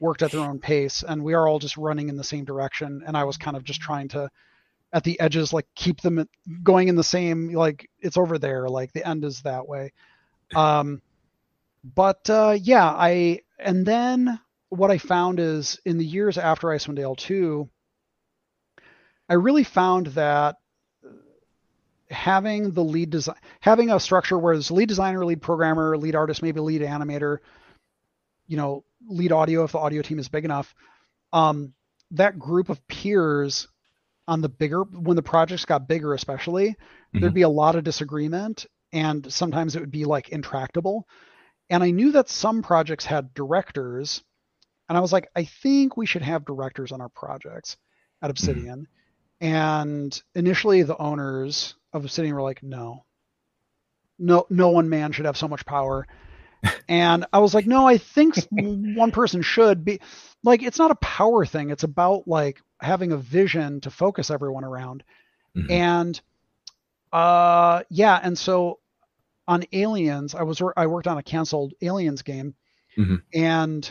worked at their own pace, and we are all just running in the same direction. And I was kind of just trying to at the edges like keep them going in the same like it's over there like the end is that way. Um but uh yeah i and then what i found is in the years after icewind dale 2 i really found that having the lead design having a structure where there's lead designer lead programmer lead artist maybe lead animator you know lead audio if the audio team is big enough um that group of peers on the bigger when the projects got bigger especially mm-hmm. there'd be a lot of disagreement and sometimes it would be like intractable and i knew that some projects had directors and i was like i think we should have directors on our projects at mm-hmm. obsidian mm-hmm. and initially the owners of obsidian were like no no no one man should have so much power and i was like no i think one person should be like it's not a power thing it's about like having a vision to focus everyone around. Mm-hmm. And uh, yeah, and so on Aliens, I was I worked on a canceled Aliens game, mm-hmm. and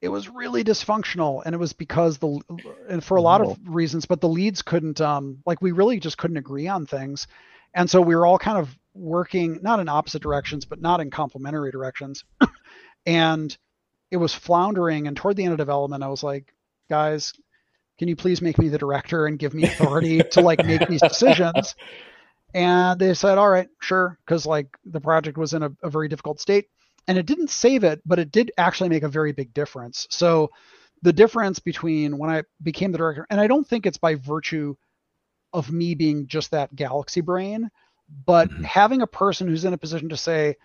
it was really dysfunctional, and it was because the and for a lot of reasons, but the leads couldn't um like we really just couldn't agree on things, and so we were all kind of working not in opposite directions, but not in complementary directions, and it was floundering. And toward the end of development, I was like, guys, can you please make me the director and give me authority to like make these decisions? And they said, all right, sure, because like the project was in a, a very difficult state, and it didn't save it, but it did actually make a very big difference. So the difference between when I became the director, and I don't think it's by virtue of me being just that galaxy brain, but mm-hmm. having a person who's in a position to say,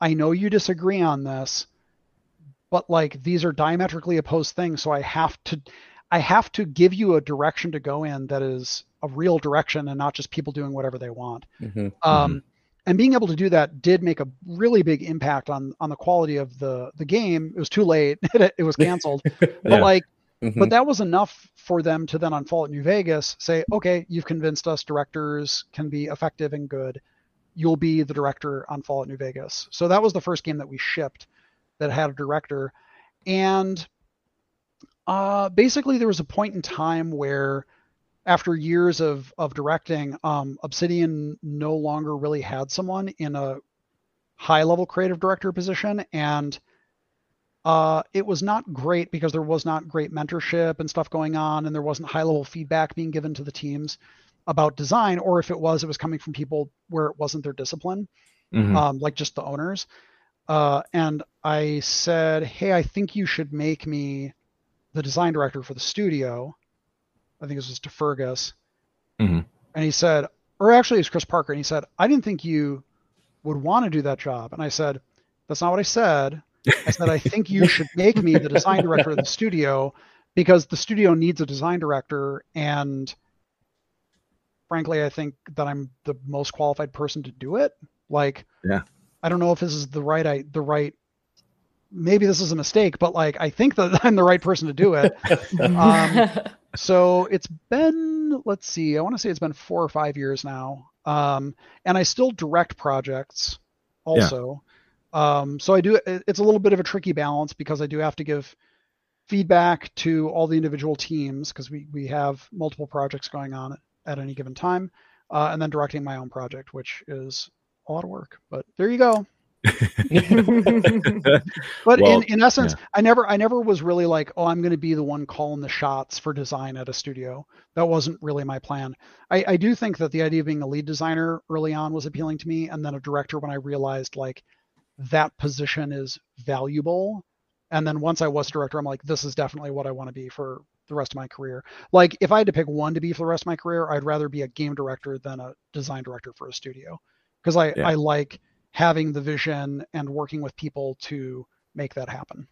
I know you disagree on this, but like these are diametrically opposed things, so I have to I have to give you a direction to go in that is a real direction and not just people doing whatever they want. Mm-hmm. Um, mm-hmm. And being able to do that did make a really big impact on on the quality of the the game. It was too late; it, it was canceled. yeah. But like Mm-hmm. But that was enough for them to then on Fallout New Vegas say, okay, you've convinced us directors can be effective and good. You'll be the director on Fallout New Vegas. So that was the first game that we shipped that had a director. And uh, basically, there was a point in time where, after years of, of directing, um, Obsidian no longer really had someone in a high level creative director position. And uh, it was not great because there was not great mentorship and stuff going on, and there wasn't high level feedback being given to the teams about design, or if it was, it was coming from people where it wasn't their discipline, mm-hmm. um, like just the owners. Uh, and I said, "Hey, I think you should make me the design director for the studio." I think this was to Feargus, mm-hmm. and he said, or actually, it's Chris Parker, and he said, "I didn't think you would want to do that job." And I said, "That's not what I said. I said, I think you should make me the design director of the studio because the studio needs a design director. And frankly, I think that I'm the most qualified person to do it. Like, yeah, I don't know if this is the right, I, the right, maybe this is a mistake, but like, I think that I'm the right person to do it. um, so it's been, let's see, I want to say it's been four or five years now. Um, and I still direct projects also. Um, so I do. It's a little bit of a tricky balance because I do have to give feedback to all the individual teams because we we have multiple projects going on at, at any given time, uh, and then directing my own project, which is a lot of work. But there you go. but well, in, in essence, yeah. I never I never was really like, oh, I'm going to be the one calling the shots for design at a studio. That wasn't really my plan. I, I do think that the idea of being a lead designer early on was appealing to me, and then a director when I realized like that position is valuable. And then once I was director, I'm like, this is definitely what I want to be for the rest of my career. Like if I had to pick one to be for the rest of my career, I'd rather be a game director than a design director for a studio. Because I, yeah. I like having the vision and working with people to make that happen.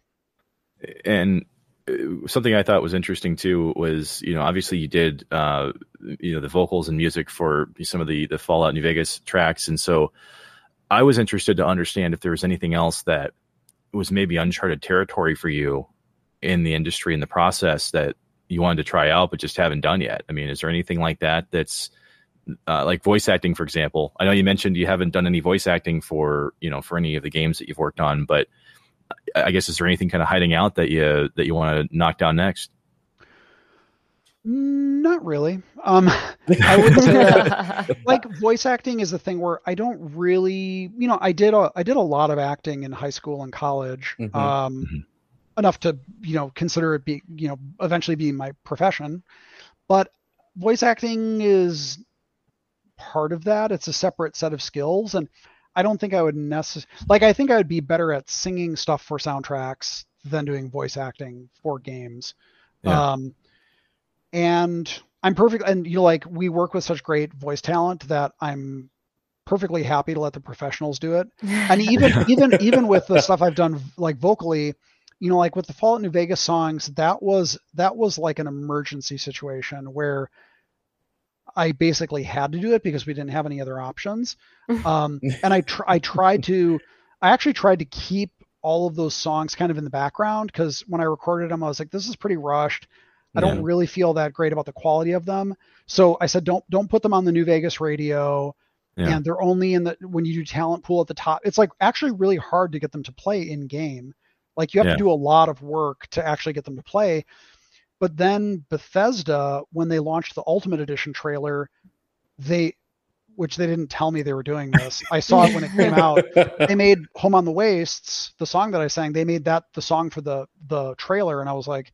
And uh, something I thought was interesting too was, you know, obviously you did, uh, you know, the vocals and music for some of the the Fallout New Vegas tracks, and so I was interested to understand if there was anything else that was maybe uncharted territory for you in the industry in the process that you wanted to try out but just haven't done yet. I mean, is there anything like that that's uh, like voice acting, for example? I know you mentioned you haven't done any voice acting for you know for any of the games that you've worked on, but I guess is there anything kind of hiding out that you that you want to knock down next? Not really. Um, I would say like voice acting is the thing where I don't really, you know, I did a I did a lot of acting in high school and college, mm-hmm. Um, mm-hmm. enough to you know consider it be you know eventually be my profession, but voice acting is part of that. It's a separate set of skills, and I don't think I would necessarily like. I think I would be better at singing stuff for soundtracks than doing voice acting for games. Yeah. Um, and I'm perfect. And you know, like we work with such great voice talent that I'm perfectly happy to let the professionals do it. And even even even with the stuff I've done like vocally, you know, like with the Fallout New Vegas songs, that was that was like an emergency situation where I basically had to do it because we didn't have any other options. Um, and I tr- I tried to I actually tried to keep all of those songs kind of in the background because when I recorded them, I was like, this is pretty rushed. I don't really feel that great about the quality of them. So I said, don't don't put them on the New Vegas radio. Yeah. And they're only in the when you do talent pool at the top. It's like actually really hard to get them to play in game. Like you have yeah. to do a lot of work to actually get them to play. But then Bethesda, when they launched the Ultimate Edition trailer, they which they didn't tell me they were doing this. I saw it when it came out. They made Home on the Wastes, the song that I sang, they made that the song for the the trailer and I was like,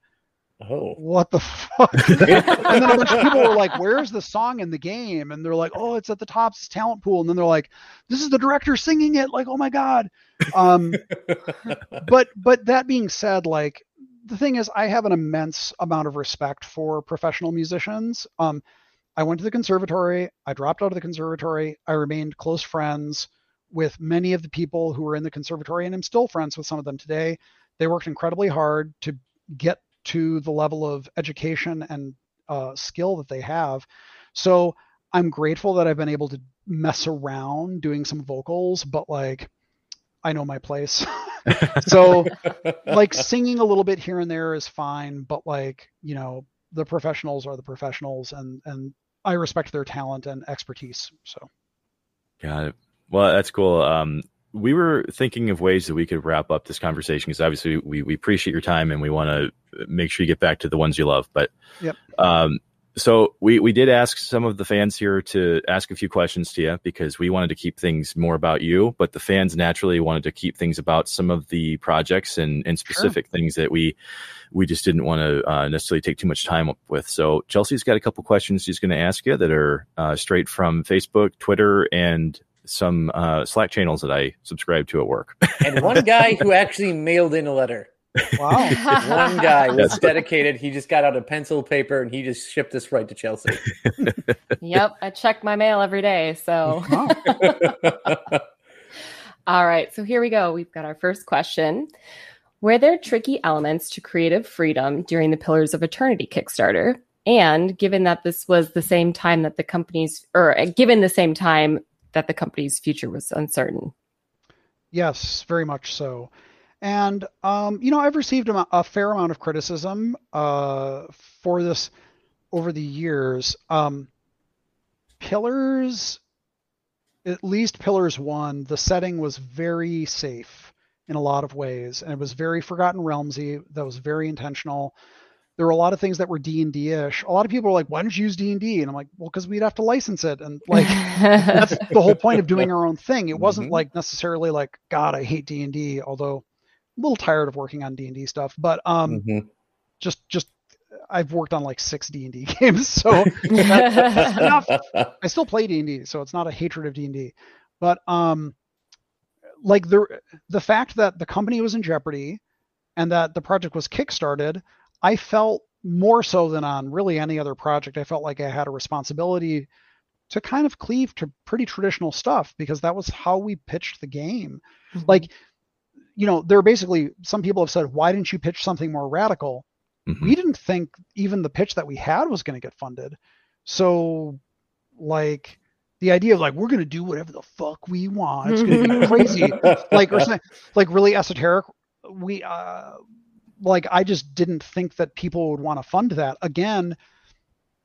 Oh, what the fuck? and then a bunch of people were like, "Where's the song in the game?" And they're like, "Oh, it's at the top talent pool." And then they're like, "This is the director singing it!" Like, oh my god. Um, but but that being said, like the thing is, I have an immense amount of respect for professional musicians. Um, I went to the conservatory. I dropped out of the conservatory. I remained close friends with many of the people who were in the conservatory, and I'm still friends with some of them today. They worked incredibly hard to get to the level of education and uh, skill that they have. So I'm grateful that I've been able to mess around doing some vocals, but like I know my place. so like singing a little bit here and there is fine, but like, you know, the professionals are the professionals and and I respect their talent and expertise. So Got it. Well, that's cool. Um, we were thinking of ways that we could wrap up this conversation because obviously we, we appreciate your time and we want to make sure you get back to the ones you love. But yep. um, so we, we did ask some of the fans here to ask a few questions to you because we wanted to keep things more about you, but the fans naturally wanted to keep things about some of the projects and, and specific sure. things that we we just didn't want to uh, necessarily take too much time up with. So Chelsea's got a couple questions she's going to ask you that are uh, straight from Facebook, Twitter, and some uh, Slack channels that I subscribe to at work. and one guy who actually mailed in a letter. Wow. One guy was That's dedicated. He just got out a pencil paper and he just shipped this right to Chelsea. yep. I check my mail every day. So, all right. So here we go. We've got our first question. Were there tricky elements to creative freedom during the Pillars of Eternity Kickstarter? And given that this was the same time that the company's, or uh, given the same time that the company's future was uncertain? Yes, very much so. And um, you know, I've received a, a fair amount of criticism uh, for this over the years. Um, Pillars, at least Pillars One, the setting was very safe in a lot of ways, and it was very Forgotten Realmsy. That was very intentional. There were a lot of things that were D and D ish. A lot of people were like, "Why don't you use D and D?" And I'm like, "Well, because we'd have to license it, and like that's the whole point of doing our own thing. It wasn't mm-hmm. like necessarily like, God, I hate D and D, although." A little tired of working on D and D stuff, but um, mm-hmm. just just I've worked on like six D and D games, so I still play D and D, so it's not a hatred of D and D, but um, like the the fact that the company was in jeopardy and that the project was kickstarted, I felt more so than on really any other project. I felt like I had a responsibility to kind of cleave to pretty traditional stuff because that was how we pitched the game. Mm-hmm. Like you know, there are basically some people have said, why didn't you pitch something more radical? Mm-hmm. We didn't think even the pitch that we had was going to get funded. So, like, the idea of like we're going to do whatever the fuck we want, it's going to be crazy, like or something, like really esoteric. We uh, like I just didn't think that people would want to fund that. Again,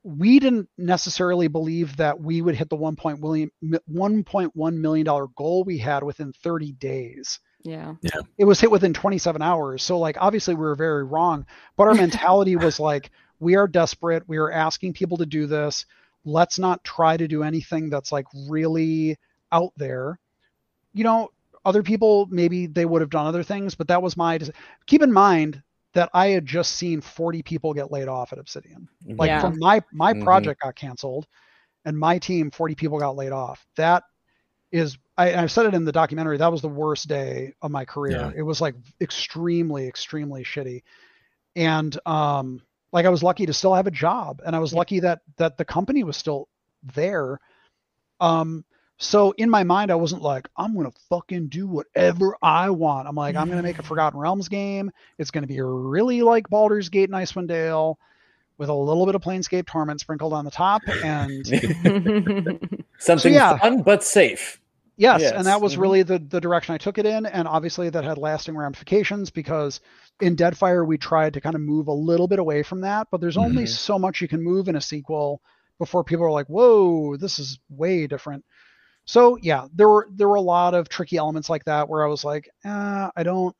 we didn't necessarily believe that we would hit the 1.1 million dollar goal we had within 30 days. Yeah. Yeah. It was hit within 27 hours. So like obviously we were very wrong, but our mentality was like we are desperate. We are asking people to do this. Let's not try to do anything that's like really out there. You know, other people maybe they would have done other things, but that was my keep in mind that I had just seen 40 people get laid off at Obsidian. Like yeah. from my my mm-hmm. project got canceled and my team 40 people got laid off. That is I, have said it in the documentary. That was the worst day of my career. Yeah. It was like extremely, extremely shitty. And um, like I was lucky to still have a job, and I was yeah. lucky that that the company was still there. Um, so in my mind, I wasn't like I'm gonna fucking do whatever I want. I'm like I'm gonna make a Forgotten Realms game. It's gonna be really like Baldur's Gate and Icewind Dale with a little bit of Planescape Torment sprinkled on the top, and something so, yeah. fun but safe. Yes, yes. and that was mm-hmm. really the the direction I took it in, and obviously that had lasting ramifications because in Deadfire we tried to kind of move a little bit away from that, but there's only mm-hmm. so much you can move in a sequel before people are like, "Whoa, this is way different." So yeah, there were there were a lot of tricky elements like that where I was like, eh, I don't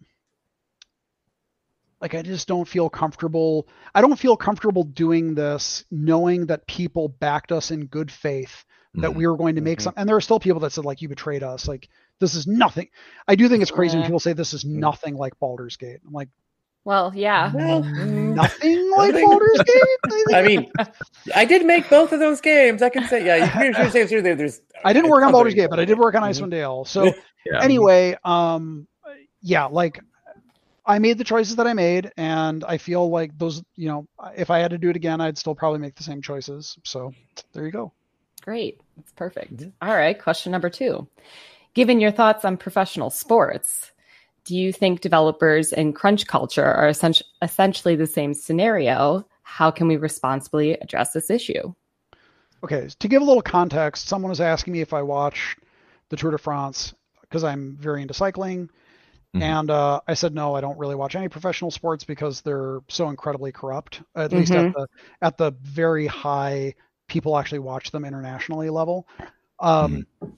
like I just don't feel comfortable. I don't feel comfortable doing this knowing that people backed us in good faith that mm-hmm. we were going to make mm-hmm. some and there are still people that said like you betrayed us like this is nothing i do think it's crazy yeah. when people say this is mm. nothing like Baldur's Gate i'm like well yeah nothing like Baldur's Gate? I mean, I did make both of those games. I can say, yeah, you can say sure, there's. I didn't work on Baldur's Gate, but I did work on mm-hmm. Icewind Dale. So yeah. anyway, um, yeah, like I made the choices that I made, and I feel like those, you know, if I had to do it again, I'd still probably make the same choices. So there you go. Great. That's perfect. Mm-hmm. All right. Question number two. Given your thoughts on professional sports, do you think developers in crunch culture are essentially the same scenario? How can we responsibly address this issue? Okay, to give a little context, someone was asking me if I watch the Tour de France because I'm very into cycling. Mm-hmm. And uh, I said no, I don't really watch any professional sports because they're so incredibly corrupt. At mm-hmm. least at mm-hmm. the at the very high people actually watch them internationally level. Um, mm-hmm.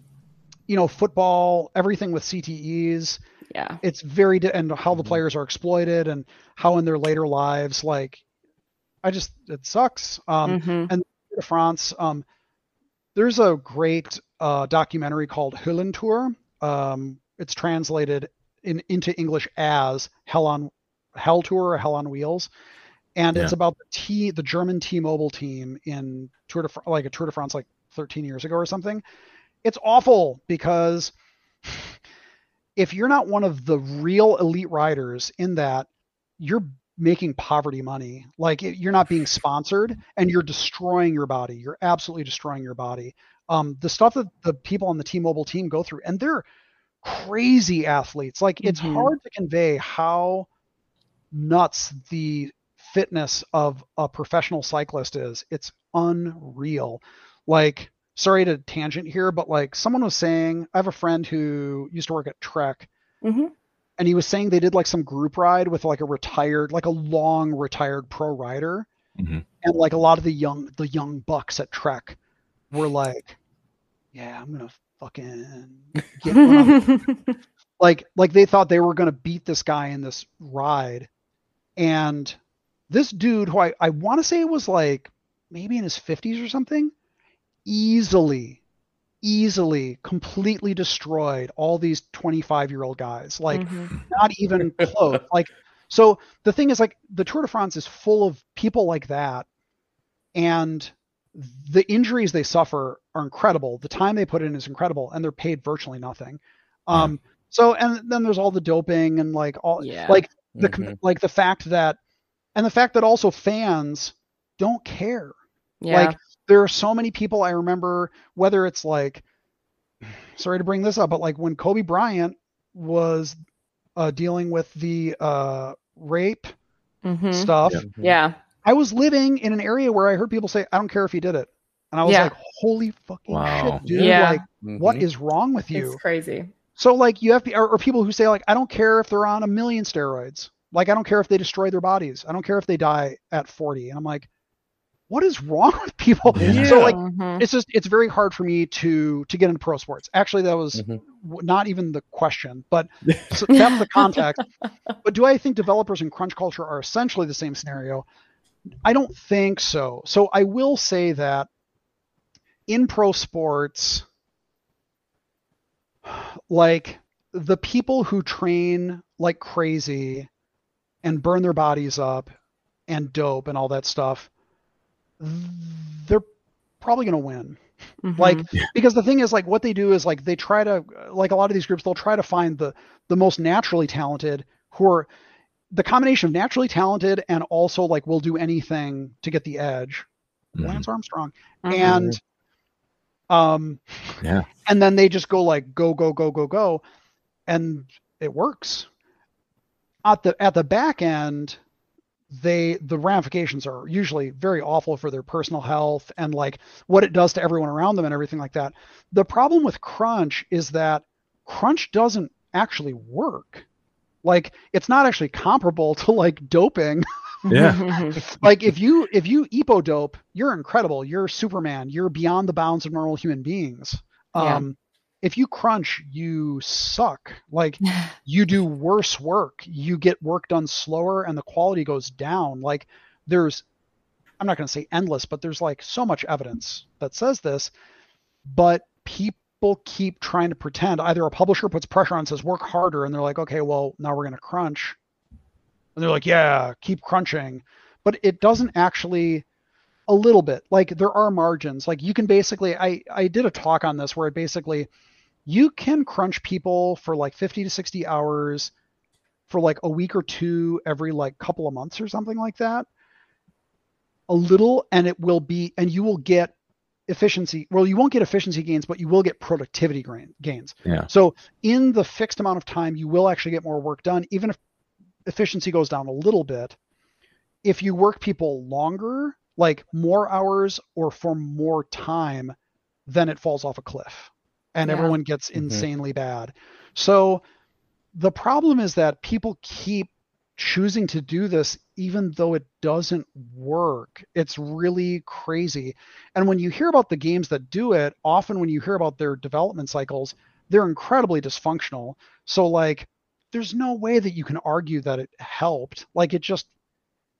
You know, football, everything with CTEs. Yeah, it's very di- and how the mm-hmm. players are exploited and how in their later lives, like, I just it sucks. Um, mm-hmm. And de France, um, there's a great uh, documentary called Höllentour. Um, it's translated in, into English as Hell on Hell Tour or Hell on Wheels, and yeah. it's about the T the German T-Mobile team in Tour de like a Tour de France like 13 years ago or something. It's awful because if you're not one of the real elite riders in that, you're making poverty money. Like you're not being sponsored and you're destroying your body. You're absolutely destroying your body. Um, the stuff that the people on the T-Mobile team go through, and they're crazy athletes. Like it's mm-hmm. hard to convey how nuts the fitness of a professional cyclist is. It's unreal. Like, sorry to tangent here, but like someone was saying, I have a friend who used to work at Trek. Mm-hmm. And he was saying they did like some group ride with like a retired, like a long retired pro rider. Mm-hmm. And like a lot of the young, the young bucks at Trek were like, yeah, I'm going to fucking get like like they thought they were going to beat this guy in this ride and this dude who i, I want to say was like maybe in his 50s or something easily easily completely destroyed all these 25 year old guys like mm-hmm. not even close like so the thing is like the tour de france is full of people like that and the injuries they suffer are incredible. The time they put in is incredible, and they're paid virtually nothing. Um, yeah. so and then there's all the doping and like all yeah. like the mm-hmm. like the fact that and the fact that also fans don't care. Yeah. Like there are so many people I remember whether it's like sorry to bring this up, but like when Kobe Bryant was uh, dealing with the uh, rape mm-hmm. stuff. Yeah. I was living in an area where I heard people say, I don't care if he did it. And I was yeah. like, holy fucking wow. shit, dude. Yeah. Like, mm-hmm. what is wrong with you? It's crazy. So, like, you have, or, or people who say, like, I don't care if they're on a million steroids. Like, I don't care if they destroy their bodies. I don't care if they die at 40. And I'm like, what is wrong with people? Yeah. So like mm-hmm. it's just it's very hard for me to to get into pro sports. Actually, that was mm-hmm. not even the question, but so that's the context. but do I think developers in crunch culture are essentially the same scenario? I don't think so. So I will say that in pro sports, like the people who train like crazy and burn their bodies up and dope and all that stuff, they're probably going to win. Mm-hmm. Like because the thing is like what they do is like they try to like a lot of these groups they'll try to find the the most naturally talented who are the combination of naturally talented and also like will do anything to get the edge. Mm-hmm. Lance Armstrong. Mm-hmm. And um yeah. And then they just go like go go go go go and it works. At the at the back end they the ramifications are usually very awful for their personal health and like what it does to everyone around them and everything like that. The problem with crunch is that crunch doesn't actually work like it's not actually comparable to like doping. Yeah. like if you if you EPO dope, you're incredible. You're Superman. You're beyond the bounds of normal human beings. Um yeah. If you crunch, you suck. Like you do worse work. You get work done slower and the quality goes down. Like there's I'm not going to say endless, but there's like so much evidence that says this. But people keep trying to pretend either a publisher puts pressure on says work harder and they're like okay well now we're going to crunch and they're like yeah keep crunching but it doesn't actually a little bit like there are margins like you can basically i i did a talk on this where it basically you can crunch people for like 50 to 60 hours for like a week or two every like couple of months or something like that. A little and it will be and you will get efficiency well you won't get efficiency gains but you will get productivity gains. Yeah. So in the fixed amount of time you will actually get more work done even if efficiency goes down a little bit. If you work people longer like more hours or for more time then it falls off a cliff and yeah. everyone gets mm-hmm. insanely bad so the problem is that people keep choosing to do this even though it doesn't work. It's really crazy. And when you hear about the games that do it, often when you hear about their development cycles, they're incredibly dysfunctional. So like there's no way that you can argue that it helped. Like it just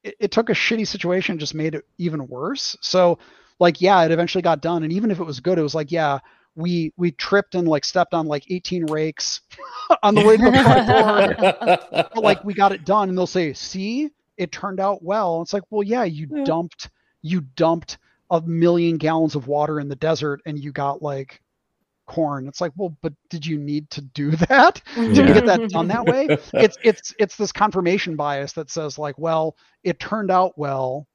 it, it took a shitty situation just made it even worse. So like yeah, it eventually got done and even if it was good, it was like yeah, we we tripped and like stepped on like 18 rakes on the way to the front door. but like we got it done, and they'll say, "See, it turned out well." It's like, well, yeah, you yeah. dumped you dumped a million gallons of water in the desert, and you got like corn. It's like, well, but did you need to do that? Did you get that done that way? It's it's it's this confirmation bias that says like, well, it turned out well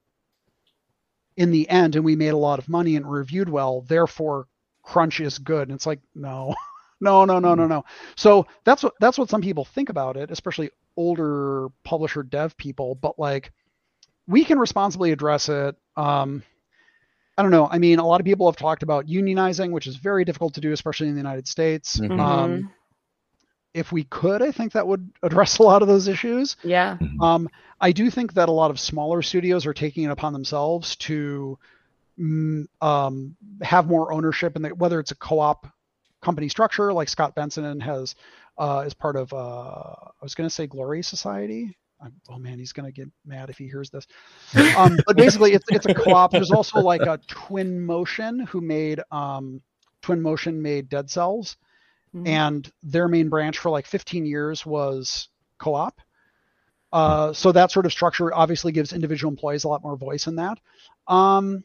in the end, and we made a lot of money and reviewed well. Therefore, crunch is good. And it's like, no, no, no, no, no, hmm. no. So that's what that's what some people think about it, especially older publisher dev people. But like, we can responsibly address it. Um, I don't know. I mean, a lot of people have talked about unionizing, which is very difficult to do, especially in the United States. Mm-hmm. Um, if we could, I think that would address a lot of those issues. Yeah. Mm-hmm. Um, I do think that a lot of smaller studios are taking it upon themselves to um, have more ownership, and whether it's a co-op company structure like Scott Benson has uh, as part of, uh, I was going to say Glory Society. I'm, oh man, he's going to get mad if he hears this. Um, but basically, it's it's a co-op. There's also like a Twin Motion who made um, Twin Motion made Dead Cells, mm-hmm. and their main branch for like 15 years was co-op. Uh, so that sort of structure obviously gives individual employees a lot more voice in that. Um,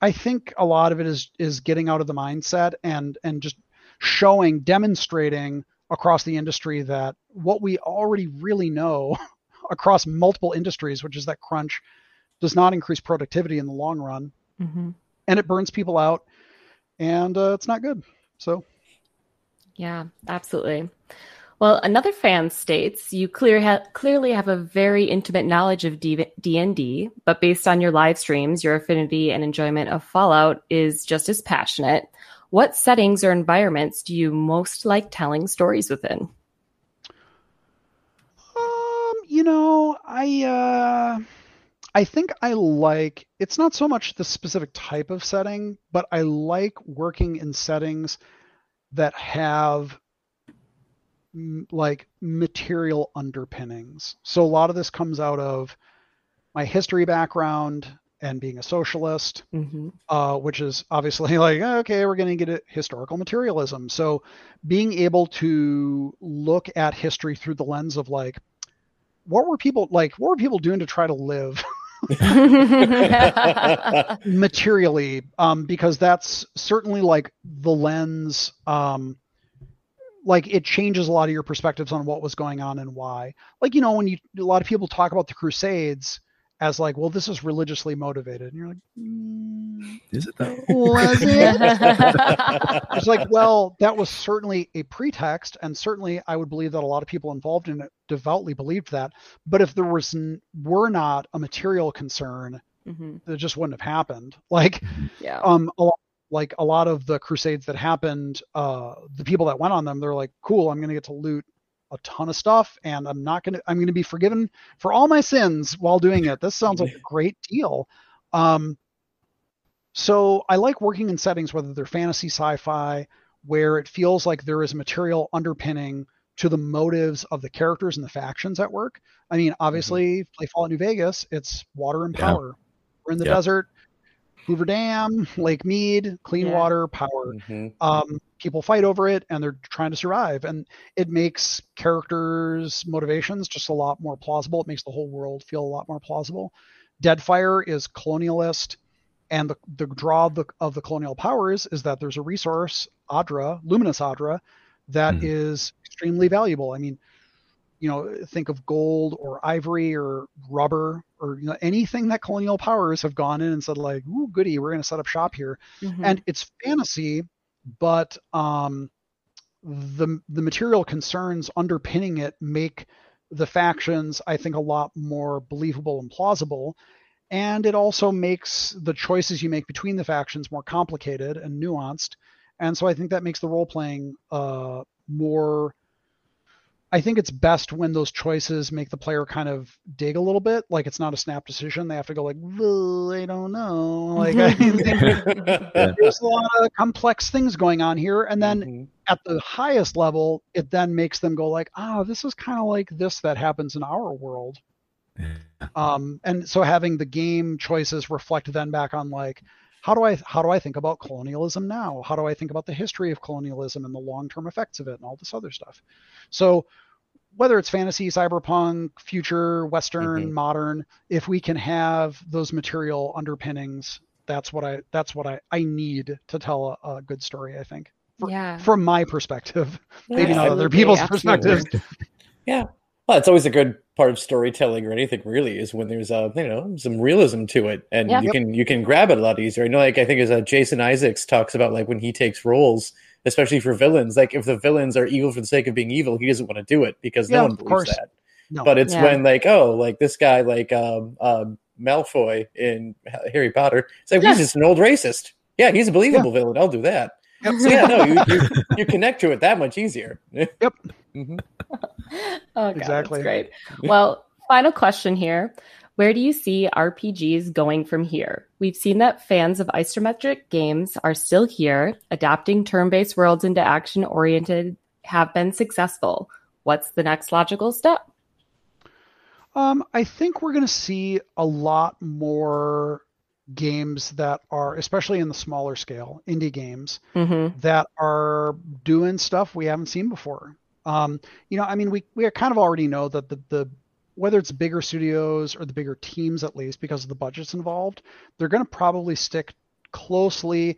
I think a lot of it is is getting out of the mindset and and just showing, demonstrating across the industry that what we already really know across multiple industries, which is that crunch does not increase productivity in the long run, mm-hmm. and it burns people out, and uh, it's not good. So, yeah, absolutely. Well, another fan states you clear ha- clearly have a very intimate knowledge of D&D, but based on your live streams, your affinity and enjoyment of Fallout is just as passionate. What settings or environments do you most like telling stories within? Um, you know, I uh I think I like it's not so much the specific type of setting, but I like working in settings that have like material underpinnings. So a lot of this comes out of my history background and being a socialist, mm-hmm. uh, which is obviously like, okay, we're going to get historical materialism. So being able to look at history through the lens of like, what were people like, what were people doing to try to live? materially um, because that's certainly like the lens um, like it changes a lot of your perspectives on what was going on and why. Like you know when you a lot of people talk about the Crusades as like, well, this is religiously motivated, and you're like, mm, is it though? Was it? it's like, well, that was certainly a pretext, and certainly I would believe that a lot of people involved in it devoutly believed that. But if there was were not a material concern, mm-hmm. it just wouldn't have happened. Like, yeah. um, a lot like a lot of the crusades that happened uh the people that went on them they're like cool i'm going to get to loot a ton of stuff and i'm not going to i'm going to be forgiven for all my sins while doing it this sounds like a great deal um so i like working in settings whether they're fantasy sci-fi where it feels like there is material underpinning to the motives of the characters and the factions at work i mean obviously mm-hmm. play fallout new vegas it's water and power yeah. we're in the yeah. desert Hoover Dam, Lake Mead, clean yeah. water, power. Mm-hmm. Um, people fight over it and they're trying to survive. And it makes characters' motivations just a lot more plausible. It makes the whole world feel a lot more plausible. Deadfire is colonialist, and the the draw of the, of the colonial powers is that there's a resource, Adra, luminous Adra, that mm-hmm. is extremely valuable. I mean, you know, think of gold or ivory or rubber or you know anything that colonial powers have gone in and said like, "Ooh, goody, we're going to set up shop here," mm-hmm. and it's fantasy, but um, the the material concerns underpinning it make the factions, I think, a lot more believable and plausible. And it also makes the choices you make between the factions more complicated and nuanced. And so I think that makes the role playing uh, more I think it's best when those choices make the player kind of dig a little bit. Like it's not a snap decision. They have to go like, well, I don't know. Like I mean, there's a lot of complex things going on here. And then mm-hmm. at the highest level, it then makes them go like, ah, oh, this is kind of like this that happens in our world. Um, and so having the game choices reflect then back on like, how do I how do I think about colonialism now? How do I think about the history of colonialism and the long-term effects of it and all this other stuff? So whether it's fantasy, cyberpunk, future, western, mm-hmm. modern, if we can have those material underpinnings, that's what I that's what I I need to tell a, a good story, I think. For, yeah. From my perspective. Yeah, Maybe not other people's perspectives. yeah. Well, it's always a good part of storytelling or anything really is when there's a you know some realism to it and yeah. you can you can grab it a lot easier. You know, like I think as uh, Jason Isaacs talks about like when he takes roles, especially for villains, like if the villains are evil for the sake of being evil, he doesn't want to do it because yeah, no one believes that. No. But it's yeah. when like oh like this guy like um, um Malfoy in Harry Potter, it's like he's just an old racist. Yeah, he's a believable villain. I'll do that. Yep. So yeah, no, you, you, you connect to it that much easier. Yep. Mm-hmm. oh, God, exactly. great. Well, final question here. Where do you see RPGs going from here? We've seen that fans of isometric games are still here, adapting turn based worlds into action oriented have been successful. What's the next logical step? Um, I think we're going to see a lot more games that are, especially in the smaller scale, indie games mm-hmm. that are doing stuff we haven't seen before. Um, you know, I mean, we we kind of already know that the the whether it's bigger studios or the bigger teams at least because of the budgets involved, they're going to probably stick closely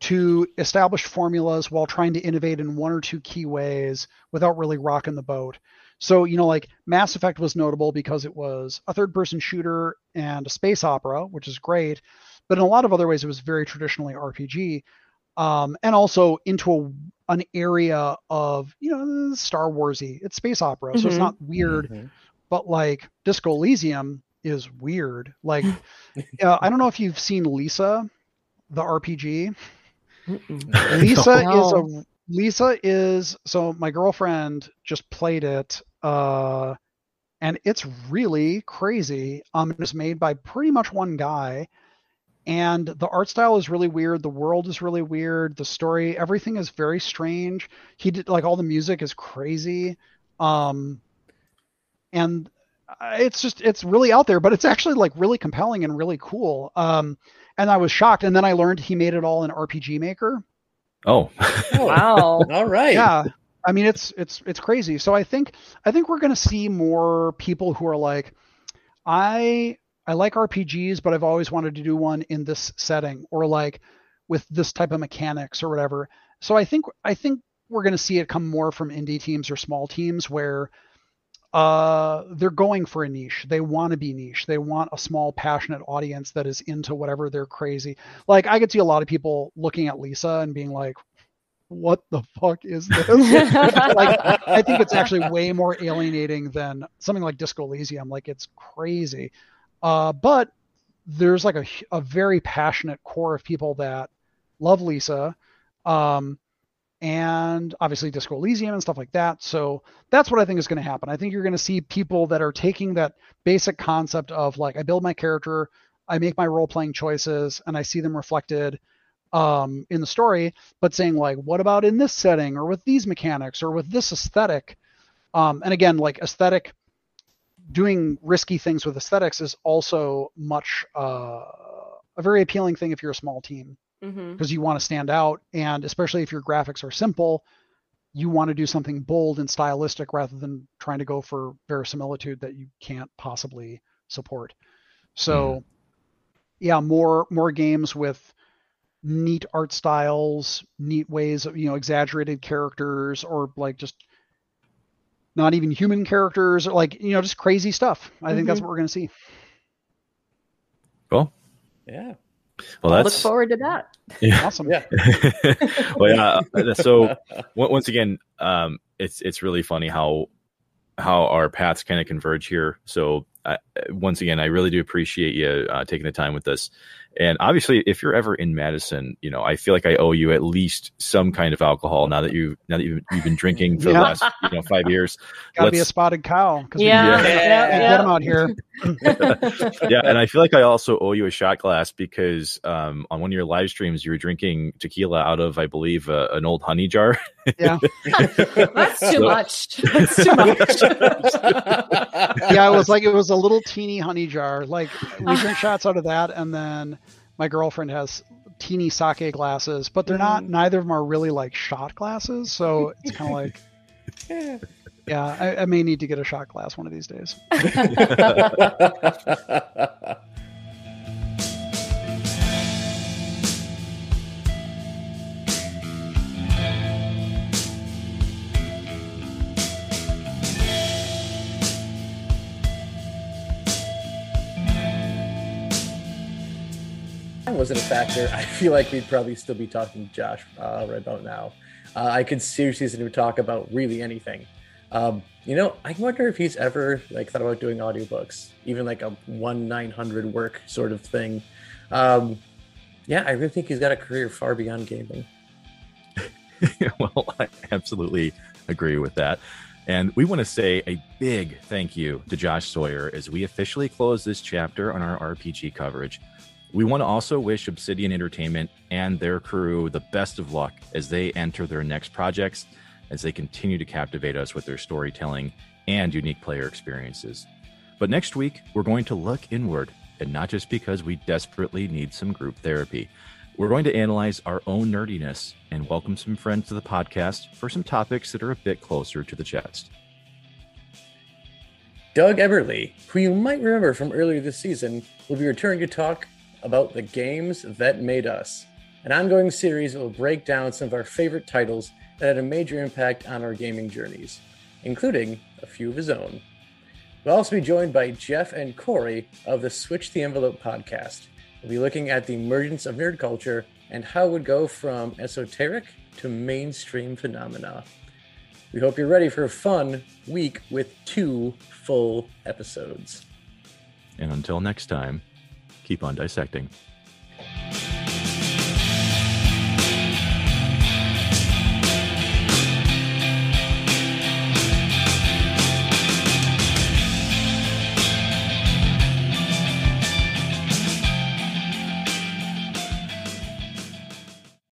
to established formulas while trying to innovate in one or two key ways without really rocking the boat. So, you know, like Mass Effect was notable because it was a third person shooter and a space opera, which is great. But in a lot of other ways, it was very traditionally RPG. Um, and also into a, an area of, you know, Star Warsy. It's space opera, mm-hmm. so it's mm-hmm. not weird. Mm-hmm. But like Disco Elysium is weird. Like, uh, I don't know if you've seen Lisa, the RPG. Lisa no. is a Lisa is so my girlfriend just played it uh and it's really crazy. Um it's made by pretty much one guy and the art style is really weird, the world is really weird, the story, everything is very strange. He did like all the music is crazy. Um and it's just it's really out there, but it's actually like really compelling and really cool. Um and I was shocked and then I learned he made it all in RPG Maker Oh. oh, wow! All right. Yeah, I mean it's it's it's crazy. So I think I think we're going to see more people who are like, I I like RPGs, but I've always wanted to do one in this setting or like with this type of mechanics or whatever. So I think I think we're going to see it come more from indie teams or small teams where uh, they're going for a niche. They want to be niche. They want a small, passionate audience that is into whatever they're crazy. Like I could see a lot of people looking at Lisa and being like, "What the fuck is this?" like I think it's actually way more alienating than something like Disco Elysium. Like it's crazy, uh, but there's like a, a very passionate core of people that love Lisa. Um, and obviously Disco Elysium and stuff like that. So that's what I think is going to happen. I think you're going to see people that are taking that basic concept of like I build my character, I make my role playing choices, and I see them reflected um, in the story, but saying like, what about in this setting or with these mechanics or with this aesthetic? Um, and again, like aesthetic, doing risky things with aesthetics is also much uh, a very appealing thing if you're a small team because mm-hmm. you want to stand out. And especially if your graphics are simple, you want to do something bold and stylistic rather than trying to go for verisimilitude that you can't possibly support. So, mm. yeah, more more games with neat art styles, neat ways of you know exaggerated characters, or like just not even human characters, or like you know just crazy stuff. I mm-hmm. think that's mm-hmm. what we're going to see. Cool. Yeah. Well, that's... look forward to that. Yeah. Awesome. Yeah. well, yeah. Uh, so once again, um, it's it's really funny how how our paths kind of converge here. So uh, once again, I really do appreciate you uh, taking the time with us. And obviously, if you're ever in Madison, you know, I feel like I owe you at least some kind of alcohol now that you now that you've, you've been drinking for yeah. the last you know five years. Gotta be a spotted cow because yeah. we yeah. Yeah. get them out here. yeah, and I feel like I also owe you a shot glass because um, on one of your live streams you were drinking tequila out of, I believe, uh, an old honey jar. Yeah, that's too so, much. That's too much. yeah, it was like it was a little teeny honey jar. Like we drink shots out of that, and then my girlfriend has teeny sake glasses, but they're not. Mm. Neither of them are really like shot glasses, so it's kind of like. Yeah, I, I, may need to get a shot glass one of these days. wasn't a factor, I feel like we'd probably still be talking to Josh uh, right about now. Uh, I could seriously sit and talk about really anything. Um, you know, I wonder if he's ever like thought about doing audiobooks, even like a one nine hundred work sort of thing. Um, yeah, I really think he's got a career far beyond gaming. well, I absolutely agree with that. And we want to say a big thank you to Josh Sawyer as we officially close this chapter on our RPG coverage. We want to also wish Obsidian Entertainment and their crew the best of luck as they enter their next projects, as they continue to captivate us with their storytelling and unique player experiences. But next week, we're going to look inward, and not just because we desperately need some group therapy. We're going to analyze our own nerdiness and welcome some friends to the podcast for some topics that are a bit closer to the chest. Doug Everly, who you might remember from earlier this season, will be returning to talk about the games that made us, an ongoing series that will break down some of our favorite titles that had a major impact on our gaming journeys, including a few of his own. We'll also be joined by Jeff and Corey of the Switch the Envelope podcast. We'll be looking at the emergence of nerd culture and how it would go from esoteric to mainstream phenomena. We hope you're ready for a fun week with two full episodes. And until next time, keep on dissecting.